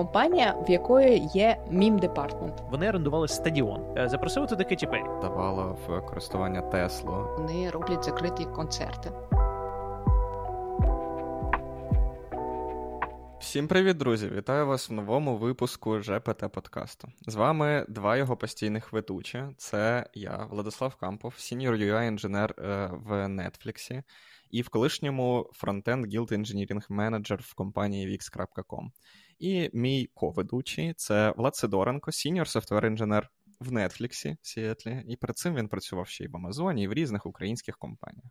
компанія, в якої є meme department. Вони орендували стадіон, е, запросили туди Кеті Перрі. Давала в користування Теслу. Вони роблять закриті концерти. Всім привіт, друзі! Вітаю вас в новому випуску ЖПТ подкасту. З вами два його постійних ведучі. Це я, Владислав Кампов, senior UI engineer в Netflix і в колишньому frontend Guild Engineering manager в компанії Wix.com. І мій ко-ведучий це Влад Сидоренко, senior software engineer в Netflix в Сіетлі, і перед цим він працював ще й в Амазоні, і в різних українських компаніях.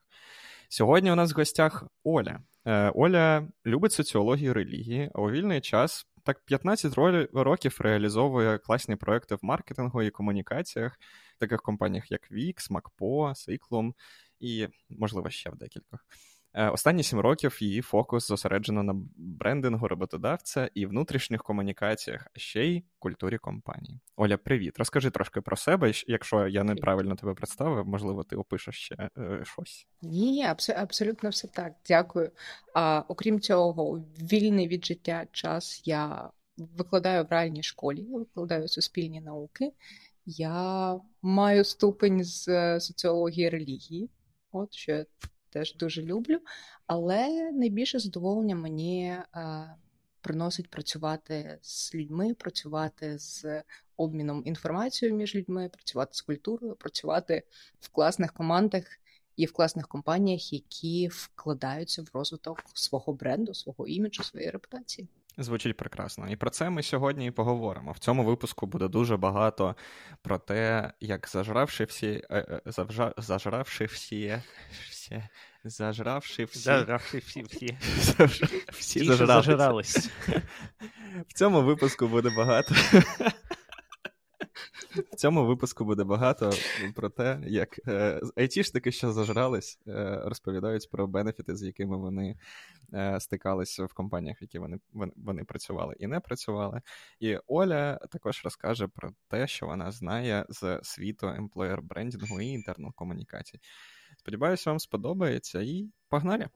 Сьогодні у нас в гостях Оля. Е, Оля любить соціологію релігії, а у вільний час так 15 років реалізовує класні проекти в маркетингу і комунікаціях, в таких компаніях, як Wix, MacPaw, Ciklum і, можливо, ще в декількох. Е, останні сім років її фокус зосереджено на брендингу роботодавця і внутрішніх комунікаціях, а ще й культурі компанії. Оля, привіт. Розкажи трошки про себе. Якщо я неправильно тебе представив, можливо, ти опишеш ще е, щось. Ні, абс- абсолютно все так. Дякую. А окрім цього, вільний від життя час я викладаю в реальній школі, я викладаю суспільні науки. Я маю ступень з е, соціології релігії, от що я теж дуже люблю. Але найбільше задоволення мені е, приносить працювати з людьми, працювати з обміном інформацією між людьми, працювати з культурою, працювати в класних командах і в класних компаніях, які вкладаються в розвиток свого бренду, свого іміджу, своєї репутації. Звучить прекрасно. І про це ми сьогодні і поговоримо. В цьому випуску буде дуже багато про те, як зажравши всі, е, е, завжа, зажравши всі, всі, зажравши всі, зажравши всі, всі, всі зажрались. В цьому випуску буде багато. В цьому випуску буде багато про те, як е, айтішники, що зажрались, е, розповідають про бенефіти, з якими вони е, стикалися в компаніях, які вони, вони працювали і не працювали. І Оля також розкаже про те, що вона знає з світу емплоєр брендінгу і інтернал комунікацій. Сподіваюся, вам сподобається і погнали!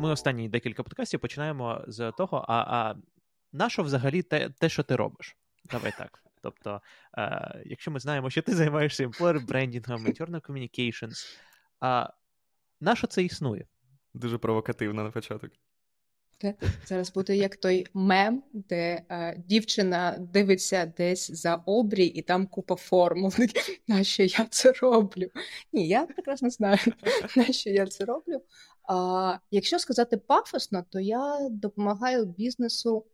Ми останні декілька подкастів починаємо з того, а а нащо взагалі те, те, що ти робиш? Давай так. Тобто, е, якщо ми знаємо, що ти займаєшся employer брендінгом, internal communications, а на що це існує? Дуже провокативно на початок. Зараз буде як той мем, де е, дівчина дивиться десь за обрій, і там купа формул. На що я це роблю? Ні, я прекрасно знаю, на що я це роблю. А, Якщо сказати пафосно, то я допомагаю бізнесу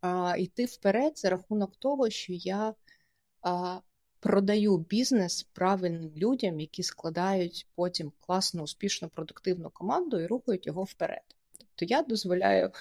а, йти вперед за рахунок того, що я а, продаю бізнес правильним людям, які складають потім класну, успішну, продуктивну команду і рухають його вперед. Тобто я дозволяю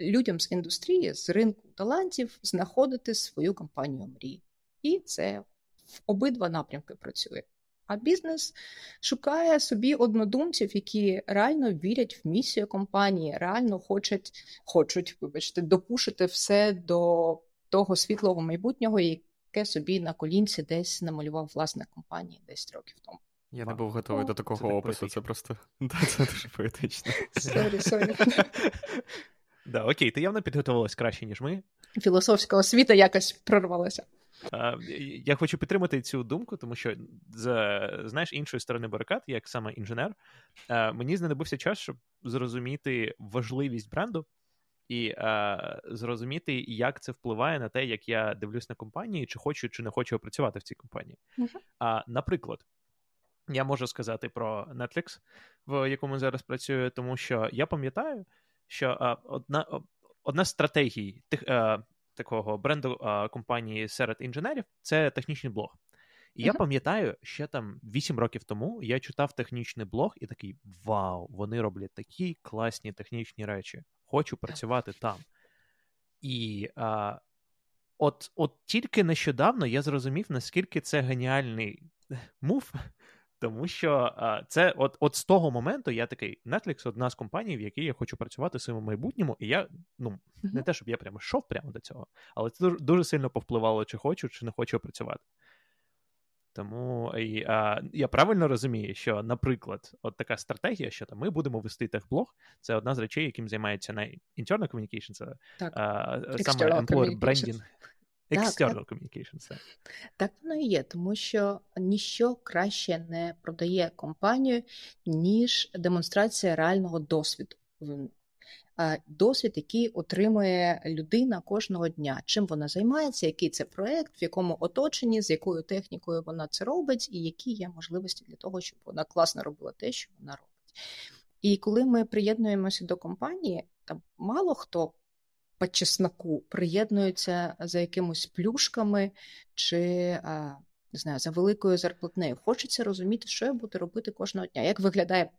людям з індустрії, з ринку талантів знаходити свою компанію мрії. І це в обидва напрямки працює. А бізнес шукає собі однодумців, які реально вірять в місію компанії, реально хочуть, хочуть, вибачте, допушити все до того світлого майбутнього, яке собі на колінці десь намалював власне компанії 10 років тому. Я не був готовий О, до такого це опису, це просто це дуже поетично. Sorry, sorry. Да, окей, ти явно підготувалась краще, ніж ми. Філософська освіта якось прорвалася. Я хочу підтримати цю думку, тому що з знаєш іншої сторони барикад, як саме інженер, мені знадобився час, щоб зрозуміти важливість бренду і зрозуміти, як це впливає на те, як я дивлюсь на компанії, чи хочу, чи не хочу працювати в цій компанії. Uh-huh. Наприклад, я можу сказати про Netflix, в якому зараз працюю, тому що я пам'ятаю, що одна одна з стратегій тих такого бренду а, компанії серед інженерів це технічний блог. І uh-huh. я пам'ятаю, ще там 8 років тому я читав технічний блог і такий: Вау, вони роблять такі класні технічні речі. Хочу працювати там. І а, от, от тільки нещодавно я зрозумів, наскільки це геніальний мув тому що а, це от от з того моменту я такий Netflix одна з компаній, в якій я хочу працювати в своєму майбутньому, і я ну mm-hmm. не те, щоб я прямо йшов прямо до цього, але це дуже, дуже сильно повпливало, чи хочу, чи не хочу працювати. Тому і, а, я правильно розумію, що, наприклад, от така стратегія, що там ми будемо вести техблог, це одна з речей, яким займається на internal communication, це Так. а, саме employer branding. External communications. Так. так воно і є, тому що ніщо краще не продає компанію, ніж демонстрація реального досвіду досвід, який отримує людина кожного дня. Чим вона займається, який це проект, в якому оточенні, з якою технікою вона це робить, і які є можливості для того, щоб вона класно робила те, що вона робить. І коли ми приєднуємося до компанії, там мало хто по чесноку приєднується за якимось плюшками чи не знаю, за великою зарплатнею. Хочеться розуміти, що я буду робити кожного дня, як виглядає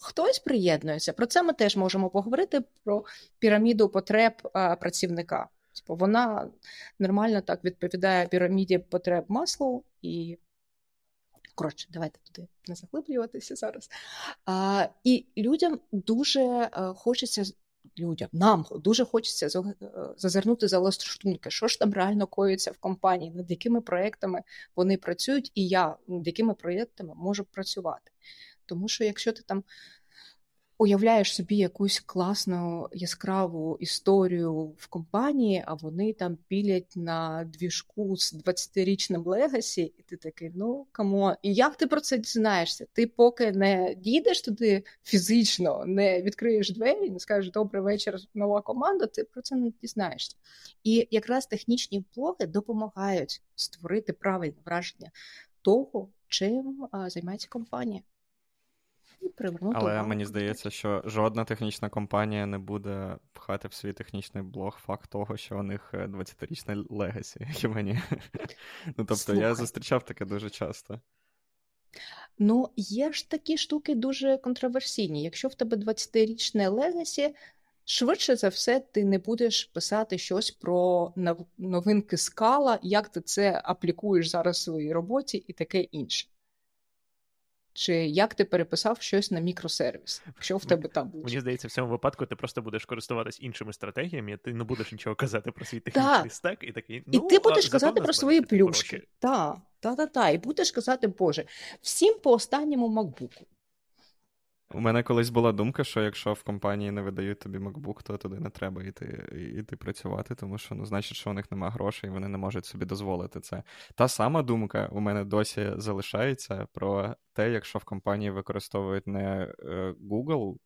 Хтось приєднується. Про це ми теж можемо поговорити про піраміду потреб працівника. Типу, вона нормально так відповідає піраміді потреб маслу і. Коротше, давайте туди не заглиблюватися зараз. А, І людям дуже хочеться людям, нам дуже хочеться е, зазирнути за лаштунки, що ж там реально коїться в компанії, над якими проектами вони працюють, і я над якими проєктами можу працювати. Тому що якщо ти там уявляєш собі якусь класну яскраву історію в компанії, а вони там пілять на двіжку з 20-річним legacy, і ти такий, ну come on, і як ти про це дізнаєшся? Ти поки не дійдеш туди фізично, не відкриєш двері, не скажеш добрий вечір, нова команда, ти про це не дізнаєшся. І якраз технічні блоги допомагають створити правильне враження того, чим займається компанія привернути. Але увагу. мені здається, що жодна технічна компанія не буде пхати в свій технічний блог факт того, що у них 20-річне е, legacy, як і мені. Ну, тобто Слухай. я зустрічав таке дуже часто. Ну, є ж такі штуки дуже контроверсійні. Якщо в тебе 20-річне legacy, швидше за все, ти не будеш писати щось про новинки скала, як ти це аплікуєш зараз в своїй роботі і таке інше чи як ти переписав щось на мікросервіс, що в тебе там буде Мені здається, в цьому випадку ти просто будеш користуватись іншими стратегіями, ти не будеш нічого казати про свій технічний стек, і такий. Ну, І ти будеш казати про свої плюшки. Так, та, та, та. І будеш казати, Боже, всім по останньому макбуку. У мене колись була думка, що якщо в компанії не видають тобі MacBook, то туди не треба йти йти працювати, тому що ну, значить, що у них немає грошей, і вони не можуть собі дозволити це. Та сама думка у мене досі залишається про те, якщо в компанії використовують не е, Google,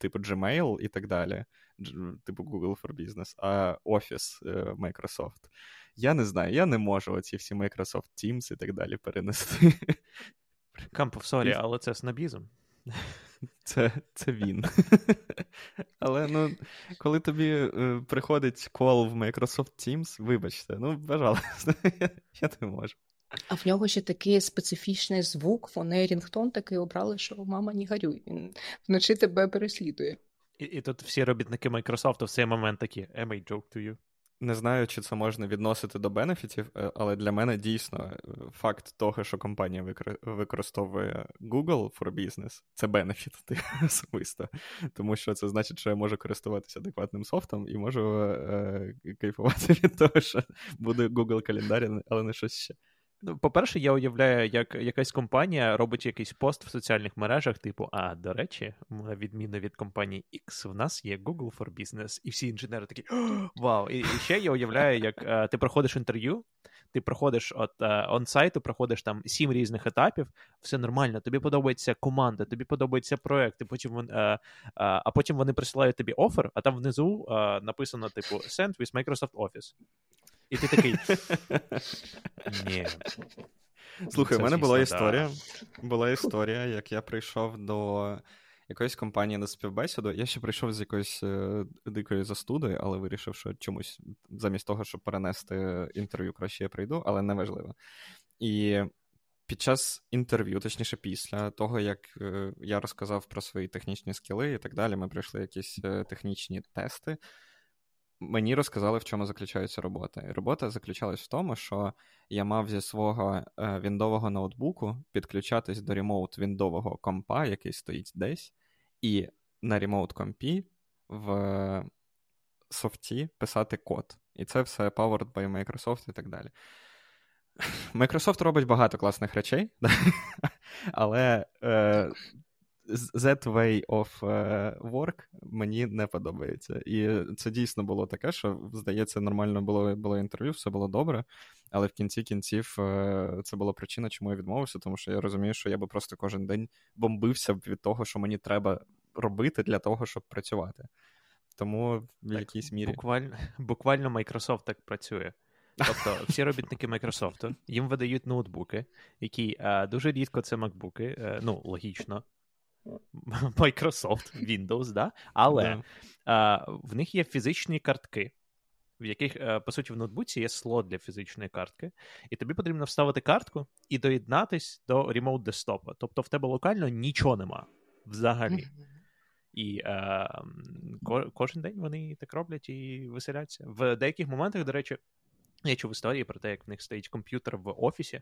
типу Gmail і так далі, типу Google for Business, а Office е, Microsoft. Я не знаю, я не можу оці всі Microsoft Teams і так далі перенести. Кампов, sorry, але це снобізм. Це це він. Але ну, коли тобі е, приходить call в Microsoft Teams, вибачте, ну, пожалуйста, я, я не можу. А в нього ще такий специфічний звук, вони рінгтон такий обрали, що мама не горюй, він вночі тебе переслідує. І і тут всі робітники Microsoft в цей момент такі, am I joke to you? Не знаю, чи це можна відносити до бенефітів, е, але для мене дійсно е, факт того, що компанія використовує Google for Business, це бенефіт особисто. Тому що це значить, що я можу користуватися адекватним софтом і можу е, кайфувати від того, що буде Google календар, але не щось ще. Ну, по-перше, я уявляю, як якась компанія робить якийсь пост в соціальних мережах, типу, а до речі, на відміну від компанії X, в нас є Google for Business, і всі інженери такі вау! І, і ще я уявляю, як е, ти проходиш інтерв'ю, ти проходиш от онсайту, проходиш там сім різних етапів, все нормально, тобі подобається команда, тобі подобається проект, і потім е, е, а потім вони присилають тобі офер, а там внизу написано, типу, Send with Microsoft Office. І ти такий. Ні. Слухай, у мене була історія. Була історія, як я прийшов до якоїсь компанії на співбесіду. Я ще прийшов з якоїсь е, дикої застуди, але вирішив, що чомусь замість того, щоб перенести інтерв'ю, краще я прийду, але неважливо. І під час інтерв'ю, точніше, після того, як е, я розказав про свої технічні скіли і так далі, ми пройшли якісь е, технічні тести мені розказали, в чому заключається робота. І робота заключалась в тому, що я мав зі свого е, віндового ноутбуку підключатись до ремоут віндового компа, який стоїть десь, і на ремоут компі в софті писати код. І це все powered by Microsoft і так далі. Microsoft робить багато класних речей, але е, that way of е, work мені не подобається. І це дійсно було таке, що, здається, нормально було було інтерв'ю, все було добре. Але в кінці кінців е, це була причина, чому я відмовився, тому що я розумію, що я би просто кожен день бомбився від того, що мені треба робити для того, щоб працювати. Тому в так, якійсь мірі. Буквально буквально Microsoft так працює. Тобто всі робітники Microsoft, їм видають ноутбуки, які а, дуже рідко це макбуки, а, е, ну, логічно. Microsoft, Windows, да? але yeah. а, в них є фізичні картки, в яких, е, по суті, в ноутбуці є слот для фізичної картки, і тобі потрібно вставити картку і доєднатись до ремоут десктопа. Тобто в тебе локально нічого нема взагалі. І е, кожен день вони так роблять і веселяться. В деяких моментах, до речі, я чув історії про те, як в них стоїть комп'ютер в офісі,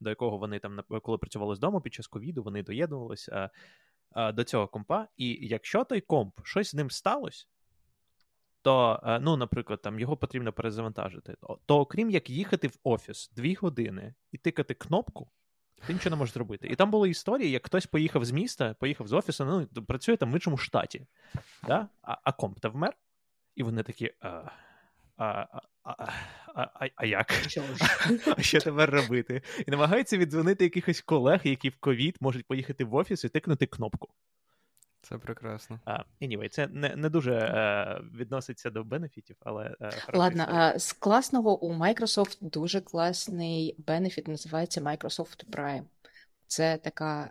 до якого вони там, коли працювали з дому під час ковіду, вони доєднувалися до цього компа. І якщо той комп щось з ним сталося, то, е, ну, наприклад, там його потрібно перезавантажити, то окрім як їхати в офіс дві години і тикати кнопку, ти нічого не можеш зробити. І там були історії, як хтось поїхав з міста, поїхав з офісу, ну, працює там в іншому штаті, да? а а комп та вмер, і вони такі. А, а, а, а, а як? Що а що тепер робити? І намагаються віддзвонити якихось колег, які в ковід можуть поїхати в офіс і тикнути кнопку. Це прекрасно. Uh, anyway, це не не дуже uh, відноситься до бенефітів, але uh, ладно. А, з класного у Microsoft дуже класний бенефіт, називається Microsoft Prime. Це така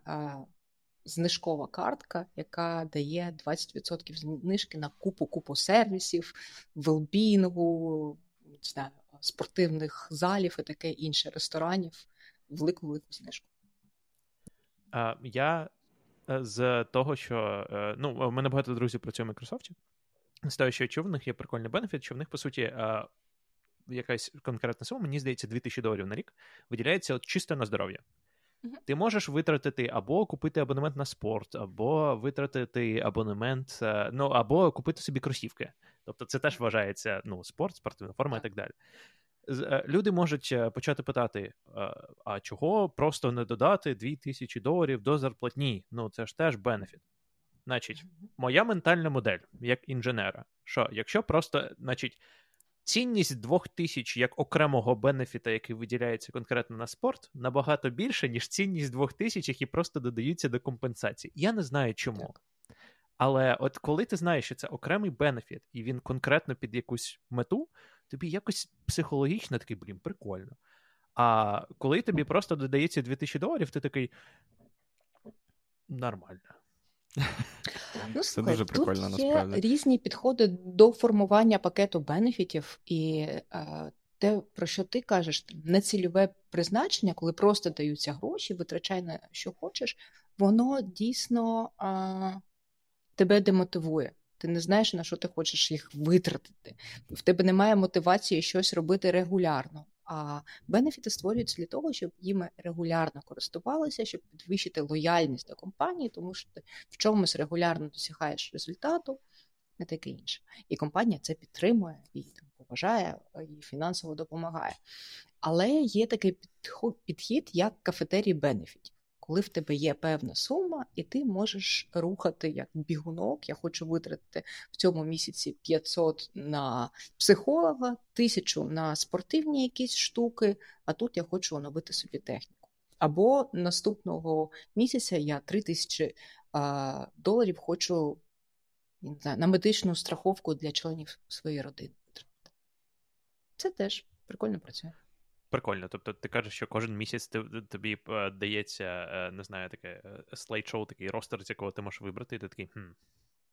знижкова картка, яка дає 20% знижки на купу купу сервісів, велбінгу, спортивних залів і таке інше ресторанів. Велику велику знижку. Uh, я з того, що е, ну, у мене багато друзів працює в Microsoft. З того, що чув, в них є прикольний бенефіт, що в них, по суті, е, якась конкретна сума, мені здається, 2000 доларів на рік виділяється от чисто на здоров'я. Uh-huh. Ти можеш витратити або купити абонемент на спорт, або витратити абонемент, е, ну або купити собі кросівки. Тобто це теж вважається ну, спорт, спортивна форма uh-huh. і так далі. Е, люди можуть е, почати питати: а чого просто не додати 2000 доларів до зарплатні? Ну це ж теж бенефіт. Значить, моя ментальна модель як інженера, що якщо просто, значить, цінність 2000 як окремого бенефіта, який виділяється конкретно на спорт, набагато більше, ніж цінність 2000, які просто додаються до компенсації. Я не знаю чому. Так. Але от коли ти знаєш, що це окремий бенефіт, і він конкретно під якусь мету, тобі якось психологічно такий, блін, прикольно. А коли тобі просто додається 2000 доларів, ти такий. Нормально. Ну, Це слухай, дуже прикольно тут є насправді. різні підходи до формування пакету бенефітів, і е, те, про що ти кажеш, нецільове призначення, коли просто даються гроші, витрачай на що хочеш, воно дійсно е, тебе демотивує. Ти не знаєш, на що ти хочеш їх витратити. В тебе немає мотивації щось робити регулярно. А бенефіти створюються для того, щоб їми регулярно користувалися, щоб підвищити лояльність до компанії, тому що ти в чомусь регулярно досягаєш результату, і таке інше. І компанія це підтримує і там, поважає, і фінансово допомагає. Але є такий підхід, як кафетерій бенефітів коли в тебе є певна сума, і ти можеш рухати як бігунок. Я хочу витратити в цьому місяці 500 на психолога, 1000 на спортивні якісь штуки, а тут я хочу оновити собі техніку. Або наступного місяця я 3000 а, доларів хочу не знаю, на медичну страховку для членів своєї родини. Це теж прикольно працює. Прикольно. Тобто ти кажеш, що кожен місяць ти, тобі е, дається, е, не знаю, таке слайд-шоу, такий ростер, з якого ти можеш вибрати, і ти такий, хм,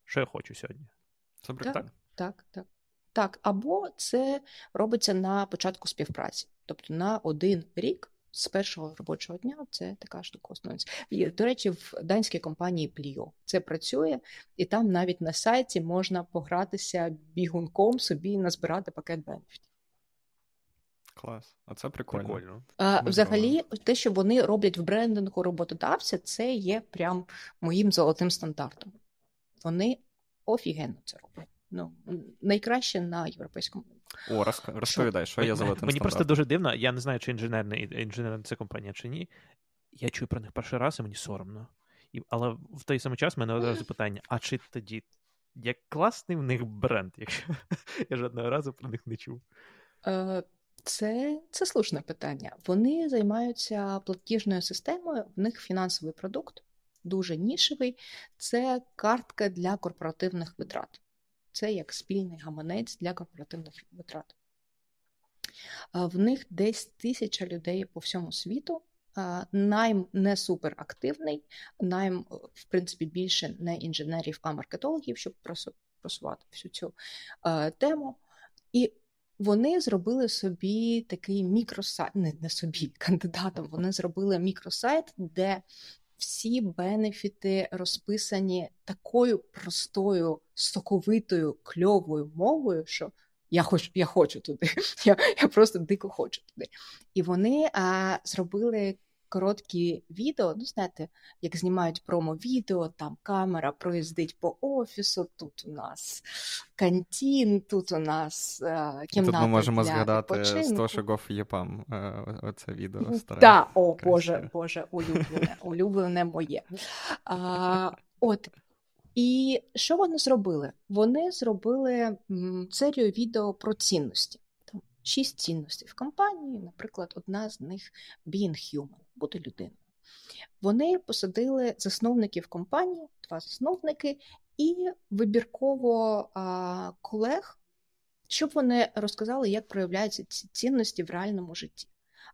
що я хочу сьогодні? Це так, так, так, так. Так, або це робиться на початку співпраці, тобто на один рік. З першого робочого дня це така штука основується. До речі, в данській компанії Plio це працює, і там навіть на сайті можна погратися бігунком собі назбирати пакет бенефітів. Клас, а це прикольно. прикольно. А, Взагалі, те, що вони роблять в брендингу роботодавця, це є прям моїм золотим стандартом. Вони офігенно це роблять. ну, найкраще на європейському О, розповідай, що є золотим Мені просто дуже дивно, я не знаю, чи інженерна інженерна це компанія, чи ні. Я чую про них перший раз, і мені соромно. І, Але в той самий час в мене одразу питання: а чи тоді як класний в них бренд, якщо я жодного разу про них не чув? Е, це це слушне питання. Вони займаються платіжною системою, в них фінансовий продукт, дуже нішевий. Це картка для корпоративних витрат. Це як спільний гаманець для корпоративних витрат. В них десь тисяча людей по всьому світу. Найм не суперактивний, найм, в принципі, більше не інженерів, а маркетологів, щоб просувати всю цю тему. І вони зробили собі такий мікросайт, не, не собі, кандидатом. Вони зробили мікросайт, де всі бенефіти розписані такою простою, соковитою, кльовою мовою, що я хочу я хочу туди. Я я просто дико хочу туди. І вони а, зробили короткі відео. Ну, знаєте, як знімають промо-відео, там камера проїздить по офісу, тут у нас кантін, тут у нас е, кімната. Тут ми можемо для згадати з того, Єпам, е, оце відео старе. Так, о, Красиво. Боже, Боже, улюблене, улюблене моє. А, От. І що вони зробили? Вони зробили серію відео про цінності. Шість цінностей в компанії, наприклад, одна з них being human бути людиною. Вони посадили засновників компанії, два засновники, і вибірково а, колег, щоб вони розказали, як проявляються ці цінності в реальному житті.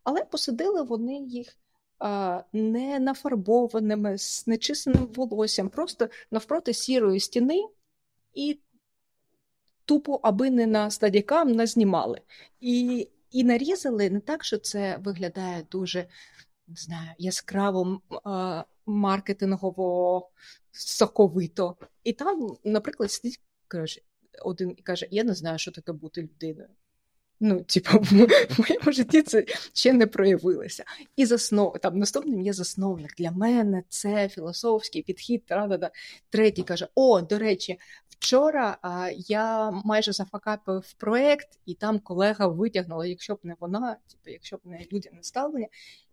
Але посадили вони їх а, не нафарбованими, з нечисленим волоссям, просто навпроти сірої стіни і тупо, аби не на стадікам, назнімали. І і нарізали не так, що це виглядає дуже не знаю, яскраво е- маркетингово соковито. І там, наприклад, сидить каже, один і каже: Я не знаю, що таке бути людиною. Ну, типу, в моєму житті це ще не проявилося. І заснов... там наступним є засновник. Для мене це філософський підхід. Та-да-да. Третій каже: О, до речі, вчора а, я майже зафакапив проект, і там колега витягнула, якщо б не вона, типу, якщо б не людяне ставлення.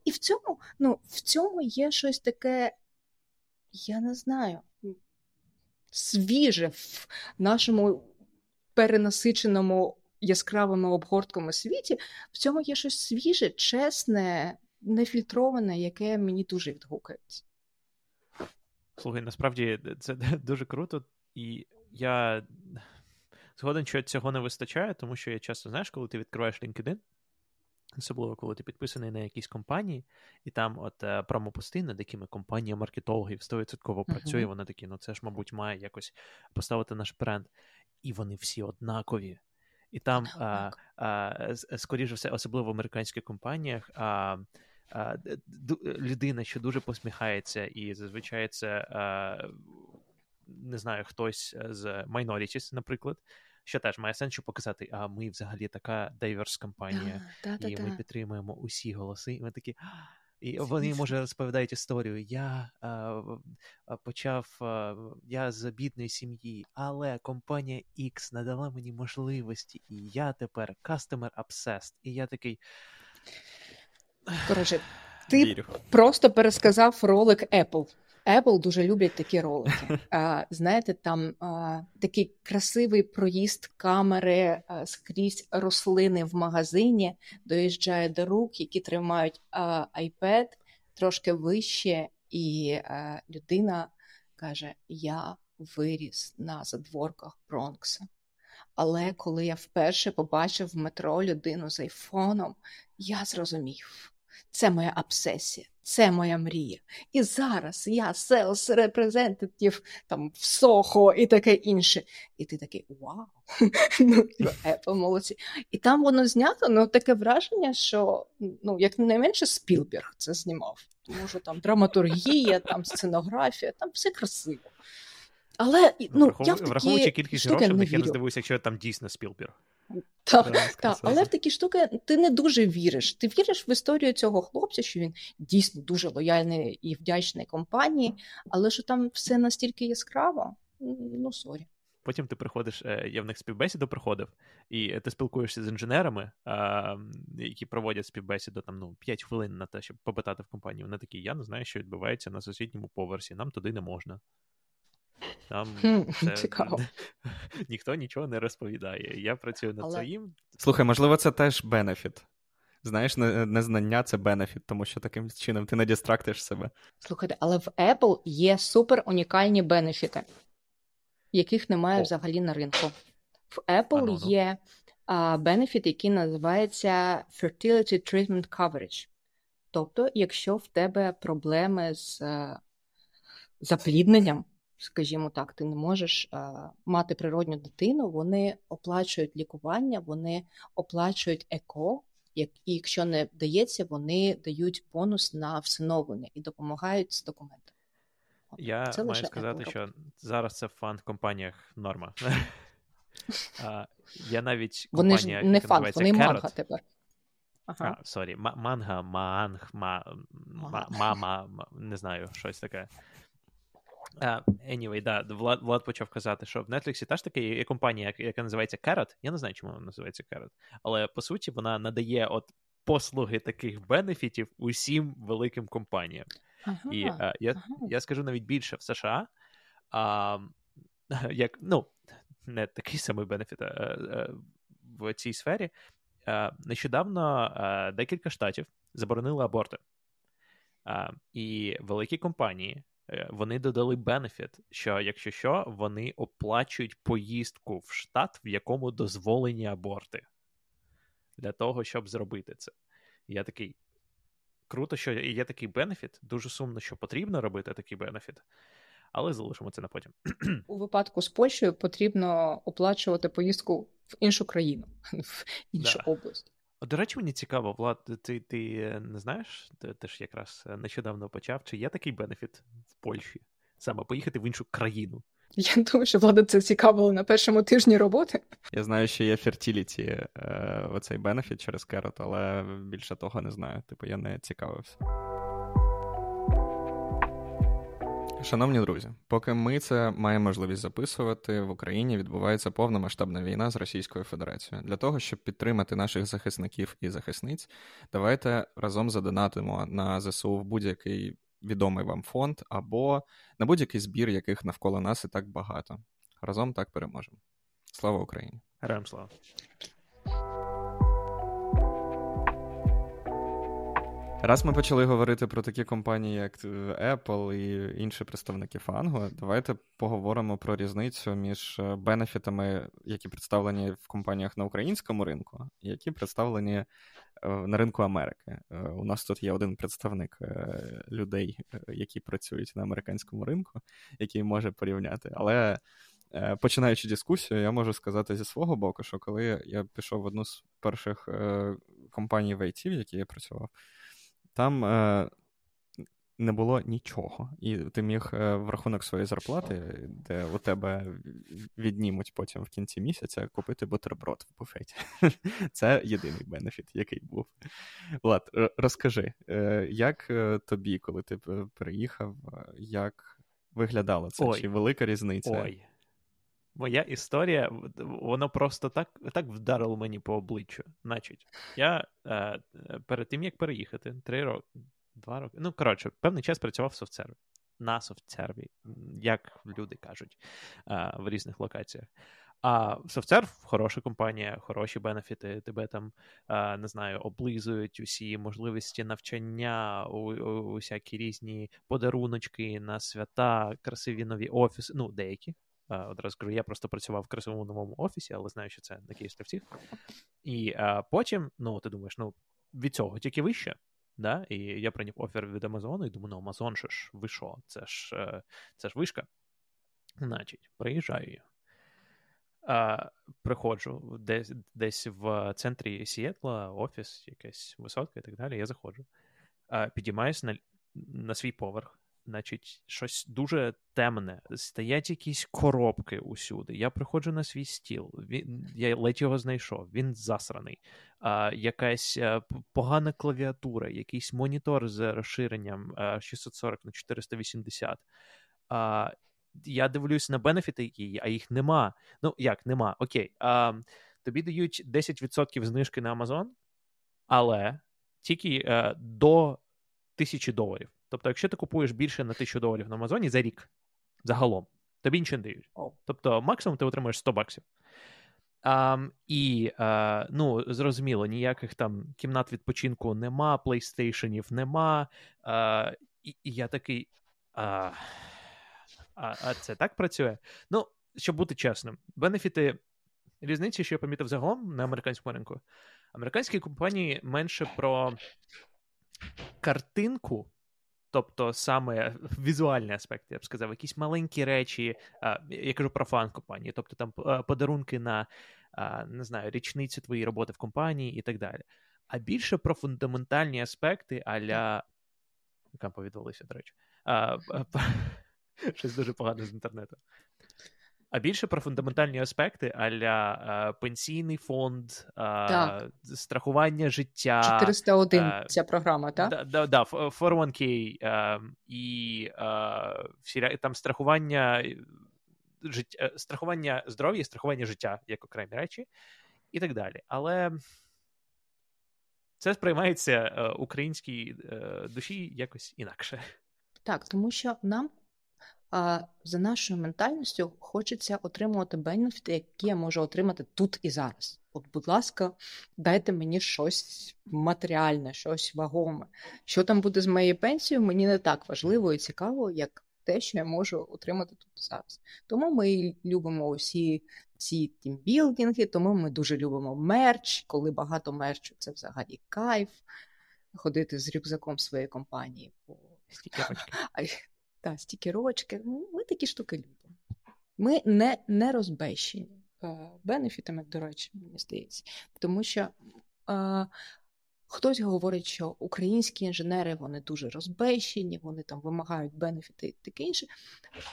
І в цьому, ну, в цьому є щось таке, я не знаю, свіже в нашому перенасиченому яскравими обгортками світі. В цьому є щось свіже, чесне, нефільтроване, яке мені дуже відгукається. Слухай, насправді це дуже круто, і я згоден, що цього не вистачає, тому що я часто знаєш, коли ти відкриваєш LinkedIn, Особливо, коли ти підписаний на якісь компанії, і там от е, промопости, над якими компанія маркетологів 100% працює, uh-huh. вони такі, ну це ж, мабуть, має якось поставити наш бренд. І вони всі однакові. І там, а, а, скоріше все, особливо в американських компаніях, а, а, людина, що дуже посміхається, і зазвичай це а, не знаю, хтось з minorities, наприклад що теж має сенс, щоб показати, а ми взагалі така дайверс компанія, і ми підтримуємо усі голоси. І ми такі. І вони, може, розповідають історію. Я а, почав, а, я з бідної сім'ї, але компанія X надала мені можливості, і я тепер customer obsessed. І я такий. Коротше, ти Вірю. просто пересказав ролик Apple. Apple дуже люблять такі ролики. Знаєте, там такий красивий проїзд камери скрізь рослини в магазині, доїжджає до рук, які тримають iPad трошки вище, і людина каже: Я виріс на задворках Бронкса. Але коли я вперше побачив в метро людину з айфоном, я зрозумів, це моя обсесія. Це моя мрія. І зараз я sales representative там в Сохо і таке інше. І ти такий вау! ну, Apple молодці. І там воно знято, ну таке враження, що ну, як не менше Спілберг це знімав. Тому що там драматургія, там сценографія, там все красиво. Але ну, я в такі Враховуючи кількість грошей, я не здивуюся, якщо там дійсно Спілберг. Так, так, але в такі штуки ти не дуже віриш. Ти віриш в історію цього хлопця, що він дійсно дуже лояльний і вдячний компанії, але що там все настільки яскраво, ну sorry. потім ти приходиш, е, я в них співбесіду приходив, і ти спілкуєшся з інженерами, які проводять співбесіду там ну 5 хвилин на те, щоб попитати в компанії. Вони такі, я не знаю, що відбувається на сусідньому поверсі, нам туди не можна. Там це... Цікаво. ніхто нічого не розповідає. Я працюю над Але... своїм. Слухай, можливо, це теж бенефіт. Знаєш, незнання це бенефіт, тому що таким чином ти не distract иш себе. Слухайте, але в Apple є супер унікальні бенефіти, яких немає О. взагалі на ринку. В Apple ну, ну. є а, бенефіт, який називається Fertility Treatment Coverage. Тобто, якщо в тебе проблеми з а, заплідненням, скажімо так, ти не можеш мати природню дитину, вони оплачують лікування, вони оплачують ЕКО. Як і якщо не вдається, вони дають бонус на всиновлення і допомагають з документами. Я це маю сказати, Apple. що зараз це в FAANG-компаніях норма. Я навіть Вони ж не FAANG, вони MANGA тепер. Ага. А, Sorry, MANGA, MANG, мама, не знаю, щось таке. Uh, anyway, да, Влад Влад почав казати, що в Netflix теж таки є компанія, яка називається Carrot. Я не знаю, чому вона називається Carrot, але по суті вона надає от послуги таких бенефітів усім великим компаніям. Ага, І uh, я ага. я скажу навіть більше в США, uh, як, ну, не такий самий бенефіт в цій сфері. Нещодавно декілька штатів заборонили аборти. І великі компанії вони додали бенефіт, що якщо що, вони оплачують поїздку в штат, в якому дозволені аборти, для того, щоб зробити це. Я такий. Круто, що є такий бенефіт. Дуже сумно, що потрібно робити такий бенефіт, але залишимо це на потім. У випадку з Польщею потрібно оплачувати поїздку в іншу країну, в іншу да. область. До речі, мені цікаво, Влад, ти ти не знаєш, ти, ти ж якраз е, нещодавно почав, чи є такий бенефіт в Польщі? Саме поїхати в іншу країну? Я думаю, що влада це цікавило на першому тижні роботи. Я знаю, що є фертіліті, е, оцей бенефіт через керот, але більше того не знаю. Типу, я не цікавився. Шановні друзі, поки ми це маємо можливість записувати, в Україні відбувається повномасштабна війна з Російською Федерацією. Для того, щоб підтримати наших захисників і захисниць, давайте разом задонатимо на ЗСУ в будь-який відомий вам фонд або на будь-який збір, яких навколо нас і так багато. Разом так переможемо. Слава Україні! Героям слава! Раз ми почали говорити про такі компанії, як е, Apple і інші представники фангу, давайте поговоримо про різницю між е, бенефітами, які представлені в компаніях на українському ринку, і які представлені е, на ринку Америки. У нас тут є один представник людей, які працюють на американському ринку, який може порівняти. Але починаючи дискусію, я можу сказати зі свого боку, що коли я пішов в одну з перших компаній в IT, в якій я працював там е, не було нічого. І ти міг е, в рахунок своєї зарплати, де у тебе віднімуть потім в кінці місяця, купити бутерброд в буфеті. Це єдиний бенефіт, який був. Влад, розкажи, е, як е, тобі, коли ти приїхав, як виглядало це? Ой. Чи велика різниця? Ой. Моя історія, воно просто так так вдарило мені по обличчю. Значить, я е, перед тим, як переїхати, три роки, два роки. Ну, коротше, певний час працював в софтсерві. На софтсерві, як люди кажуть е, в різних локаціях. А софтсерв хороша компанія, хороші бенефіти. Тебе там е, не знаю, облизують усі можливості навчання, у, у, усякі різні подаруночки на свята, красиві нові офіси. Ну, деякі Одразу кажу, я просто працював в красивому новому офісі, але знаю, що це на Київських всіх. І а, потім, ну, ти думаєш, ну, від цього тільки вище. Да? І я прийняв офер від Амазону і думаю, ну, Амазон що ж, ви що? Це ж е, це ж вишка. Значить, приїжджаю. А, Приходжу десь десь в центрі Сієтла, офіс, якась висотка і так далі. Я заходжу. А, Підіймаюсь на, на свій поверх значить, щось дуже темне. Стоять якісь коробки усюди. Я приходжу на свій стіл, він, я ледь його знайшов, він засраний. А, Якась е, погана клавіатура, якийсь монітор з розширенням а, 640 на 480. А, я дивлюсь на бенефіти, а їх нема. Ну, як нема? Окей. А, Тобі дають 10% знижки на Amazon, але тільки а, до тисячі доларів. Тобто, якщо ти купуєш більше на тисячу доларів на Амазоні за рік загалом, тобі нічого не дають. Тобто, максимум ти отримаєш 100 баксів. Um, і uh, ну, зрозуміло, ніяких там кімнат відпочинку нема, плейстейшенів нема. Uh, і, і я такий. Uh, а а це так працює? Ну, щоб бути чесним, бенефіти різниці, що я помітив загалом на американському ринку. Американські компанії менше про картинку. Тобто саме візуальний аспект, я б сказав, якісь маленькі речі, я кажу про фан-компанії, тобто там подарунки на не знаю, річницю твоєї роботи в компанії і так далі. А більше про фундаментальні аспекти аля. Яка повідомилися, до речі. Щось дуже погано з інтернету. А більше про фундаментальні аспекти аля а, пенсійний фонд, а, страхування життя. 401 а, ця програма, так? Да, да, да 401k і всі, там страхування життя, страхування здоров'я, страхування життя як окремі речі, і так далі. Але це сприймається українській душі якось інакше. Так, тому що нам а за нашою ментальністю хочеться отримувати бенефіти, які я можу отримати тут і зараз. От, будь ласка, дайте мені щось матеріальне, щось вагоме. Що там буде з моєю пенсією, мені не так важливо і цікаво, як те, що я можу отримати тут і зараз. Тому ми любимо усі ці тімбілдинги, тому ми дуже любимо мерч, коли багато мерчу це взагалі кайф. Ходити з рюкзаком своєї компанії по та, стікерочки. Ми такі штуки любимо. Ми не не розбещені е, бенефітами, до речі, мені здається. Тому що е, хтось говорить, що українські інженери вони дуже розбещені, вони там вимагають бенефіти і таке інше.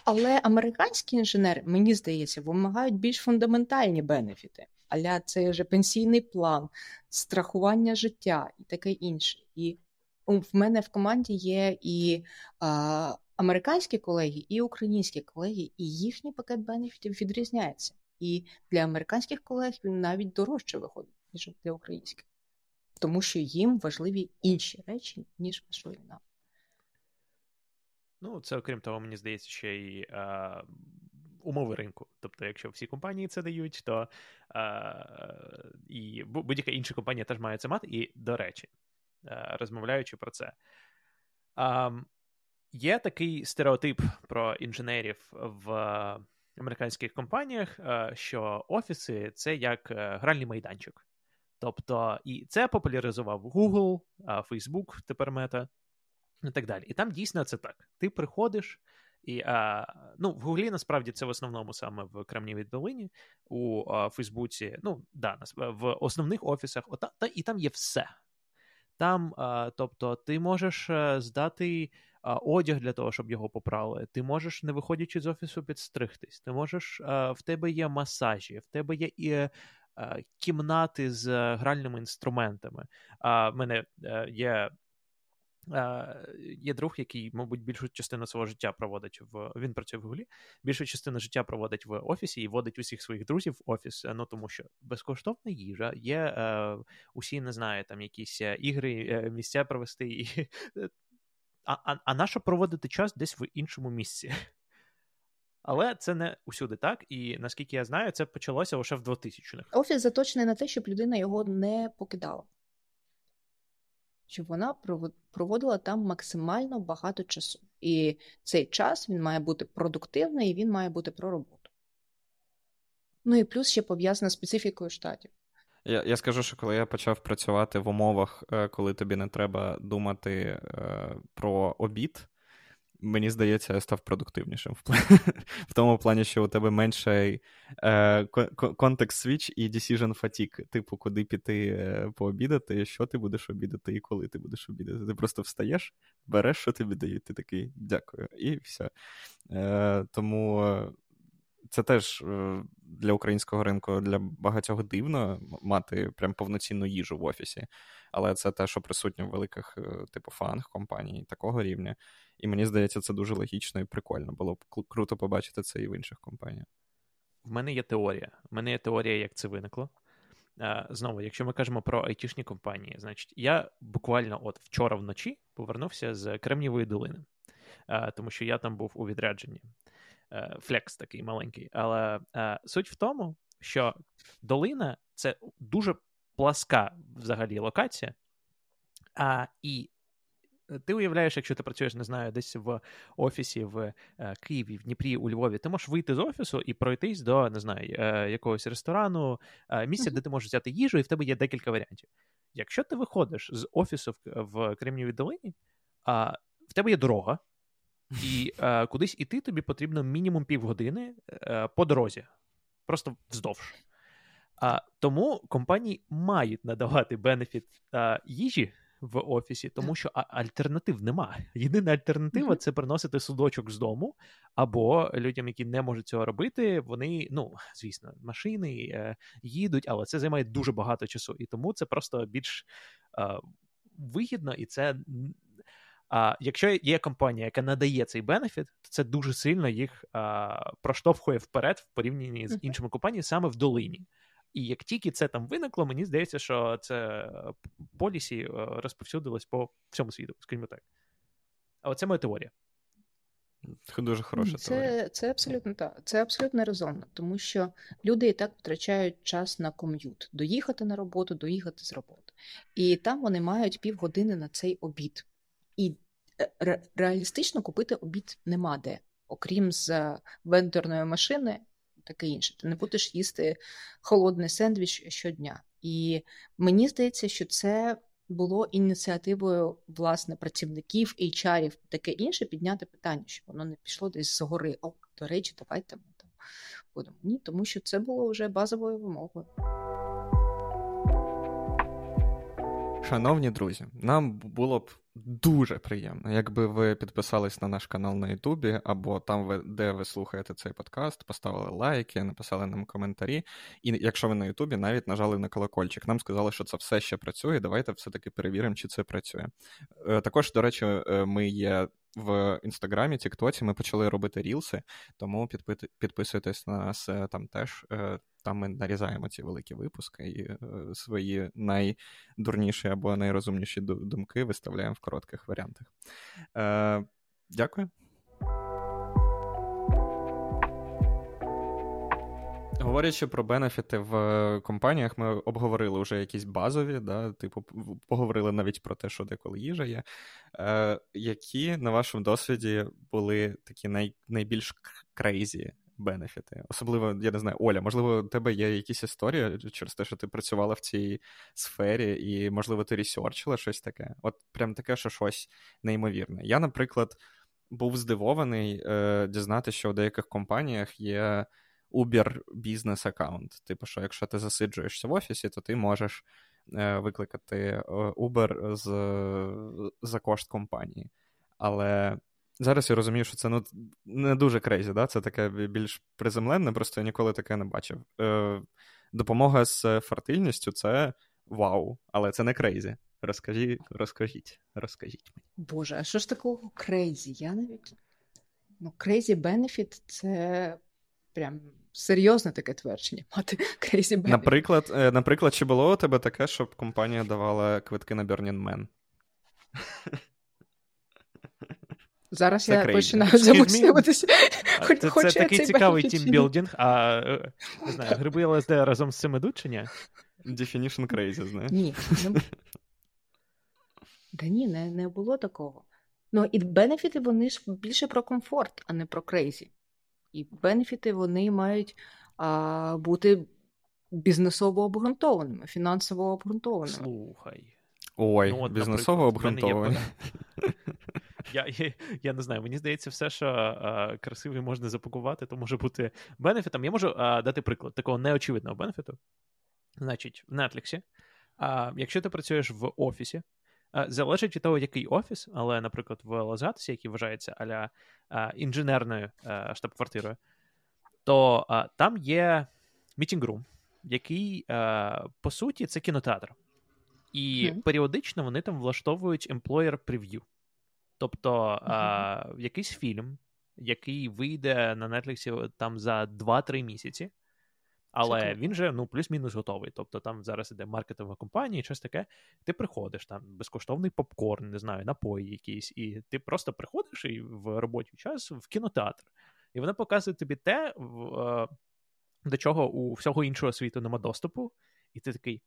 Але американські інженери, мені здається, вимагають більш фундаментальні бенефіти. Аля це вже пенсійний план, страхування життя і таке інше. І в мене в команді є і а, американські колеги, і українські колеги, і їхній пакет бенефітів відрізняється. І для американських колег він навіть дорожче виходить, ніж для українських, тому що їм важливі інші речі, ніж важливі нам. Ну, це окрім того, мені здається, ще й а, умови ринку. Тобто, якщо всі компанії це дають, то а, і будь-яка інша компанія теж має це мати. І, до речі, а, розмовляючи про це. Є такий стереотип про інженерів в американських компаніях, е, що офіси це як е, гральний майданчик. Тобто, і це популяризував Google, Facebook, тепер мета і так далі. І там дійсно це так. Ти приходиш. І а, ну, в Гуглі насправді це в основному саме в Кремнівій долині, у Фейсбуці, ну да, в основних офісах, ота, та, і там є все. Там, тобто, ти можеш е, здати одяг для того, щоб його попрали. Ти можеш, не виходячи з офісу, підстригтись. Ти можеш, в тебе є масажі, в тебе є і. Кімнати з гральними інструментами. А в мене е, є є друг, який, мабуть, більшу частину свого життя проводить в він працює в Гуглі, більшу частину життя проводить в офісі і водить усіх своїх друзів в офіс. Ну тому що безкоштовна їжа, є е, усі не знаю, там якісь е, ігри, місця провести, і а а, а нащо проводити час десь в іншому місці? Але це не усюди так, і наскільки я знаю, це почалося лише в 2000-х. Офіс заточений на те, щоб людина його не покидала, щоб вона проводила там максимально багато часу. І цей час він має бути продуктивний і він має бути про роботу. Ну і плюс ще пов'язано з специфікою штатів. Я я скажу, що коли я почав працювати в умовах, е, коли тобі не треба думати е, про обід, мені здається, я став продуктивнішим в, в тому плані, що у тебе менший е, context switch і decision fatigue, типу, куди піти пообідати, що ти будеш обідати і коли ти будеш обідати. Ти просто встаєш, береш, що тобі дають, ти такий дякую, і все. Тому Це теж е, для українського ринку для багатьох дивно мати прям повноцінну їжу в офісі. Але це те, що присутнє в великих, е, типу, FAANG компаній такого рівня. І мені здається, це дуже логічно і прикольно. Було б круто побачити це і в інших компаніях. В мене є теорія. В мене є теорія, як це виникло. Знову, якщо ми кажемо про айтішні компанії, значить я буквально от вчора вночі повернувся з Кремнівої долини, тому що я там був у відрядженні. Е, flex такий маленький. Але е, суть в тому, що долина це дуже пласка взагалі локація. А, І ти уявляєш, якщо ти працюєш, не знаю, десь в офісі в е, Києві, в Дніпрі, у Львові, ти можеш вийти з офісу і пройтись до не знаю, якогось ресторану, місця, де ти можеш взяти їжу, і в тебе є декілька варіантів. Якщо ти виходиш з офісу в Кремнівій долині, в тебе є дорога, і е, кудись іти тобі потрібно мінімум півгодини е, по дорозі, просто вздовж. А, Тому компанії мають надавати бенефіт е, їжі в офісі, тому що альтернатив нема. Єдина альтернатива mm-hmm. це приносити судочок з дому, або людям, які не можуть цього робити, вони, ну звісно, машини е, їдуть, але це займає дуже багато часу. І тому це просто більш е, вигідно, і це а якщо є компанія, яка надає цей бенефіт, то це дуже сильно їх а, проштовхує вперед в порівнянні з іншими компаніями саме в долині. І як тільки це там виникло, мені здається, що це полісі е, розповсюдилось по всьому світу, скажімо так. Але це моя теорія. Дуже хороша це, теорія. Це абсолютно так. Це абсолютно резонно, тому що люди і так втрачають час на ком'ют, доїхати на роботу, доїхати з роботи. І там вони мають півгодини на цей обід. І е, реалістично купити обід нема де, окрім з е, вендорної машини, таке інше. Ти не будеш їсти холодний сендвіч щодня. І мені здається, що це було ініціативою власне працівників, HR-ів, таке інше, підняти питання, щоб воно не пішло десь згори. О, до речі, давайте ми там будемо. Ні, тому що це було вже базовою вимогою. Шановні друзі, нам було б дуже приємно, якби ви підписались на наш канал на Ютубі, або там, де ви слухаєте цей подкаст, поставили лайки, написали нам коментарі. І якщо ви на Ютубі, навіть нажали на колокольчик. Нам сказали, що це все ще працює. Давайте все-таки перевіримо, чи це працює. Е, також, до речі, е, ми є в інстаграмі, Тіктоці ми почали робити рілси, тому підписуйтесь на нас е, там теж. Е, там ми нарізаємо ці великі випуски і е, свої найдурніші або найрозумніші думки виставляємо в коротких варіантах. Дякую. Говорячи про бенефіти в е, компаніях, ми обговорили вже якісь базові, да, типу, поговорили навіть про те, що деколи їжа є. Е, Які, на вашому досвіді, були такі най, найбільш crazy бенефіти? Особливо, я не знаю, Оля, можливо, у тебе є якісь історії через те, що ти працювала в цій сфері, і, можливо, ти research ила щось таке? От прям таке, що щось неймовірне. Я, наприклад, був здивований е, дізнатися, що в деяких компаніях є. Uber Business account. Типу, що якщо ти засиджуєшся в офісі, то ти можеш е, викликати е, Uber з, за кошт компанії. Але зараз я розумію, що це ну, не дуже crazy, да? це таке більш приземленне, просто я ніколи таке не бачив. Е, Допомога з фертильністю це вау, але це не crazy. Розкажіть, розкажіть, розкажіть мені. Боже, а що ж такого crazy? Я навіть. Ну, crazy benefit — це прям серйозне таке твердження мати Crazy Baby. Наприклад, е, наприклад, чи було у тебе таке, щоб компанія давала квитки на Burning Man? Зараз це я crazy. починаю замислюватися. Хоч, це, це такий цікавий тімбілдинг, а е, не знаю, гриби ЛСД разом з цим ідуть чи ні? Definition crazy, знаєш? Ні. Ну... Да ні, не, не було такого. Ну і бенефіти вони ж більше про комфорт, а не про crazy. І бенефіти вони мають а, бути бізнесово обґрунтованими, фінансово обґрунтованими. Слухай. Ой, ну, от, бізнесово обґрунтовані. Я я, я не знаю, мені здається, все, що а, красивий можна запакувати, то може бути бенефітом. Я можу а, дати приклад такого неочевидного бенефіту. Значить, в Netflix, а, якщо ти працюєш в офісі, Залежить від того, який офіс, але, наприклад, в Лазатусі, який вважається аля інженерною штаб-квартирою, то там є мітінгрум, який, по суті, це кінотеатр. І mm. періодично вони там влаштовують employer preview. Тобто а, якийсь фільм, який вийде на Netflix там за 2-3 місяці. Але він же ну плюс-мінус готовий. Тобто там зараз іде маркетингова компанія, щось таке. Ти приходиш там безкоштовний попкорн, не знаю, напої якісь, і ти просто приходиш і в робочий час в кінотеатр. І вона показує тобі те, в, до чого у всього іншого світу нема доступу, і ти такий.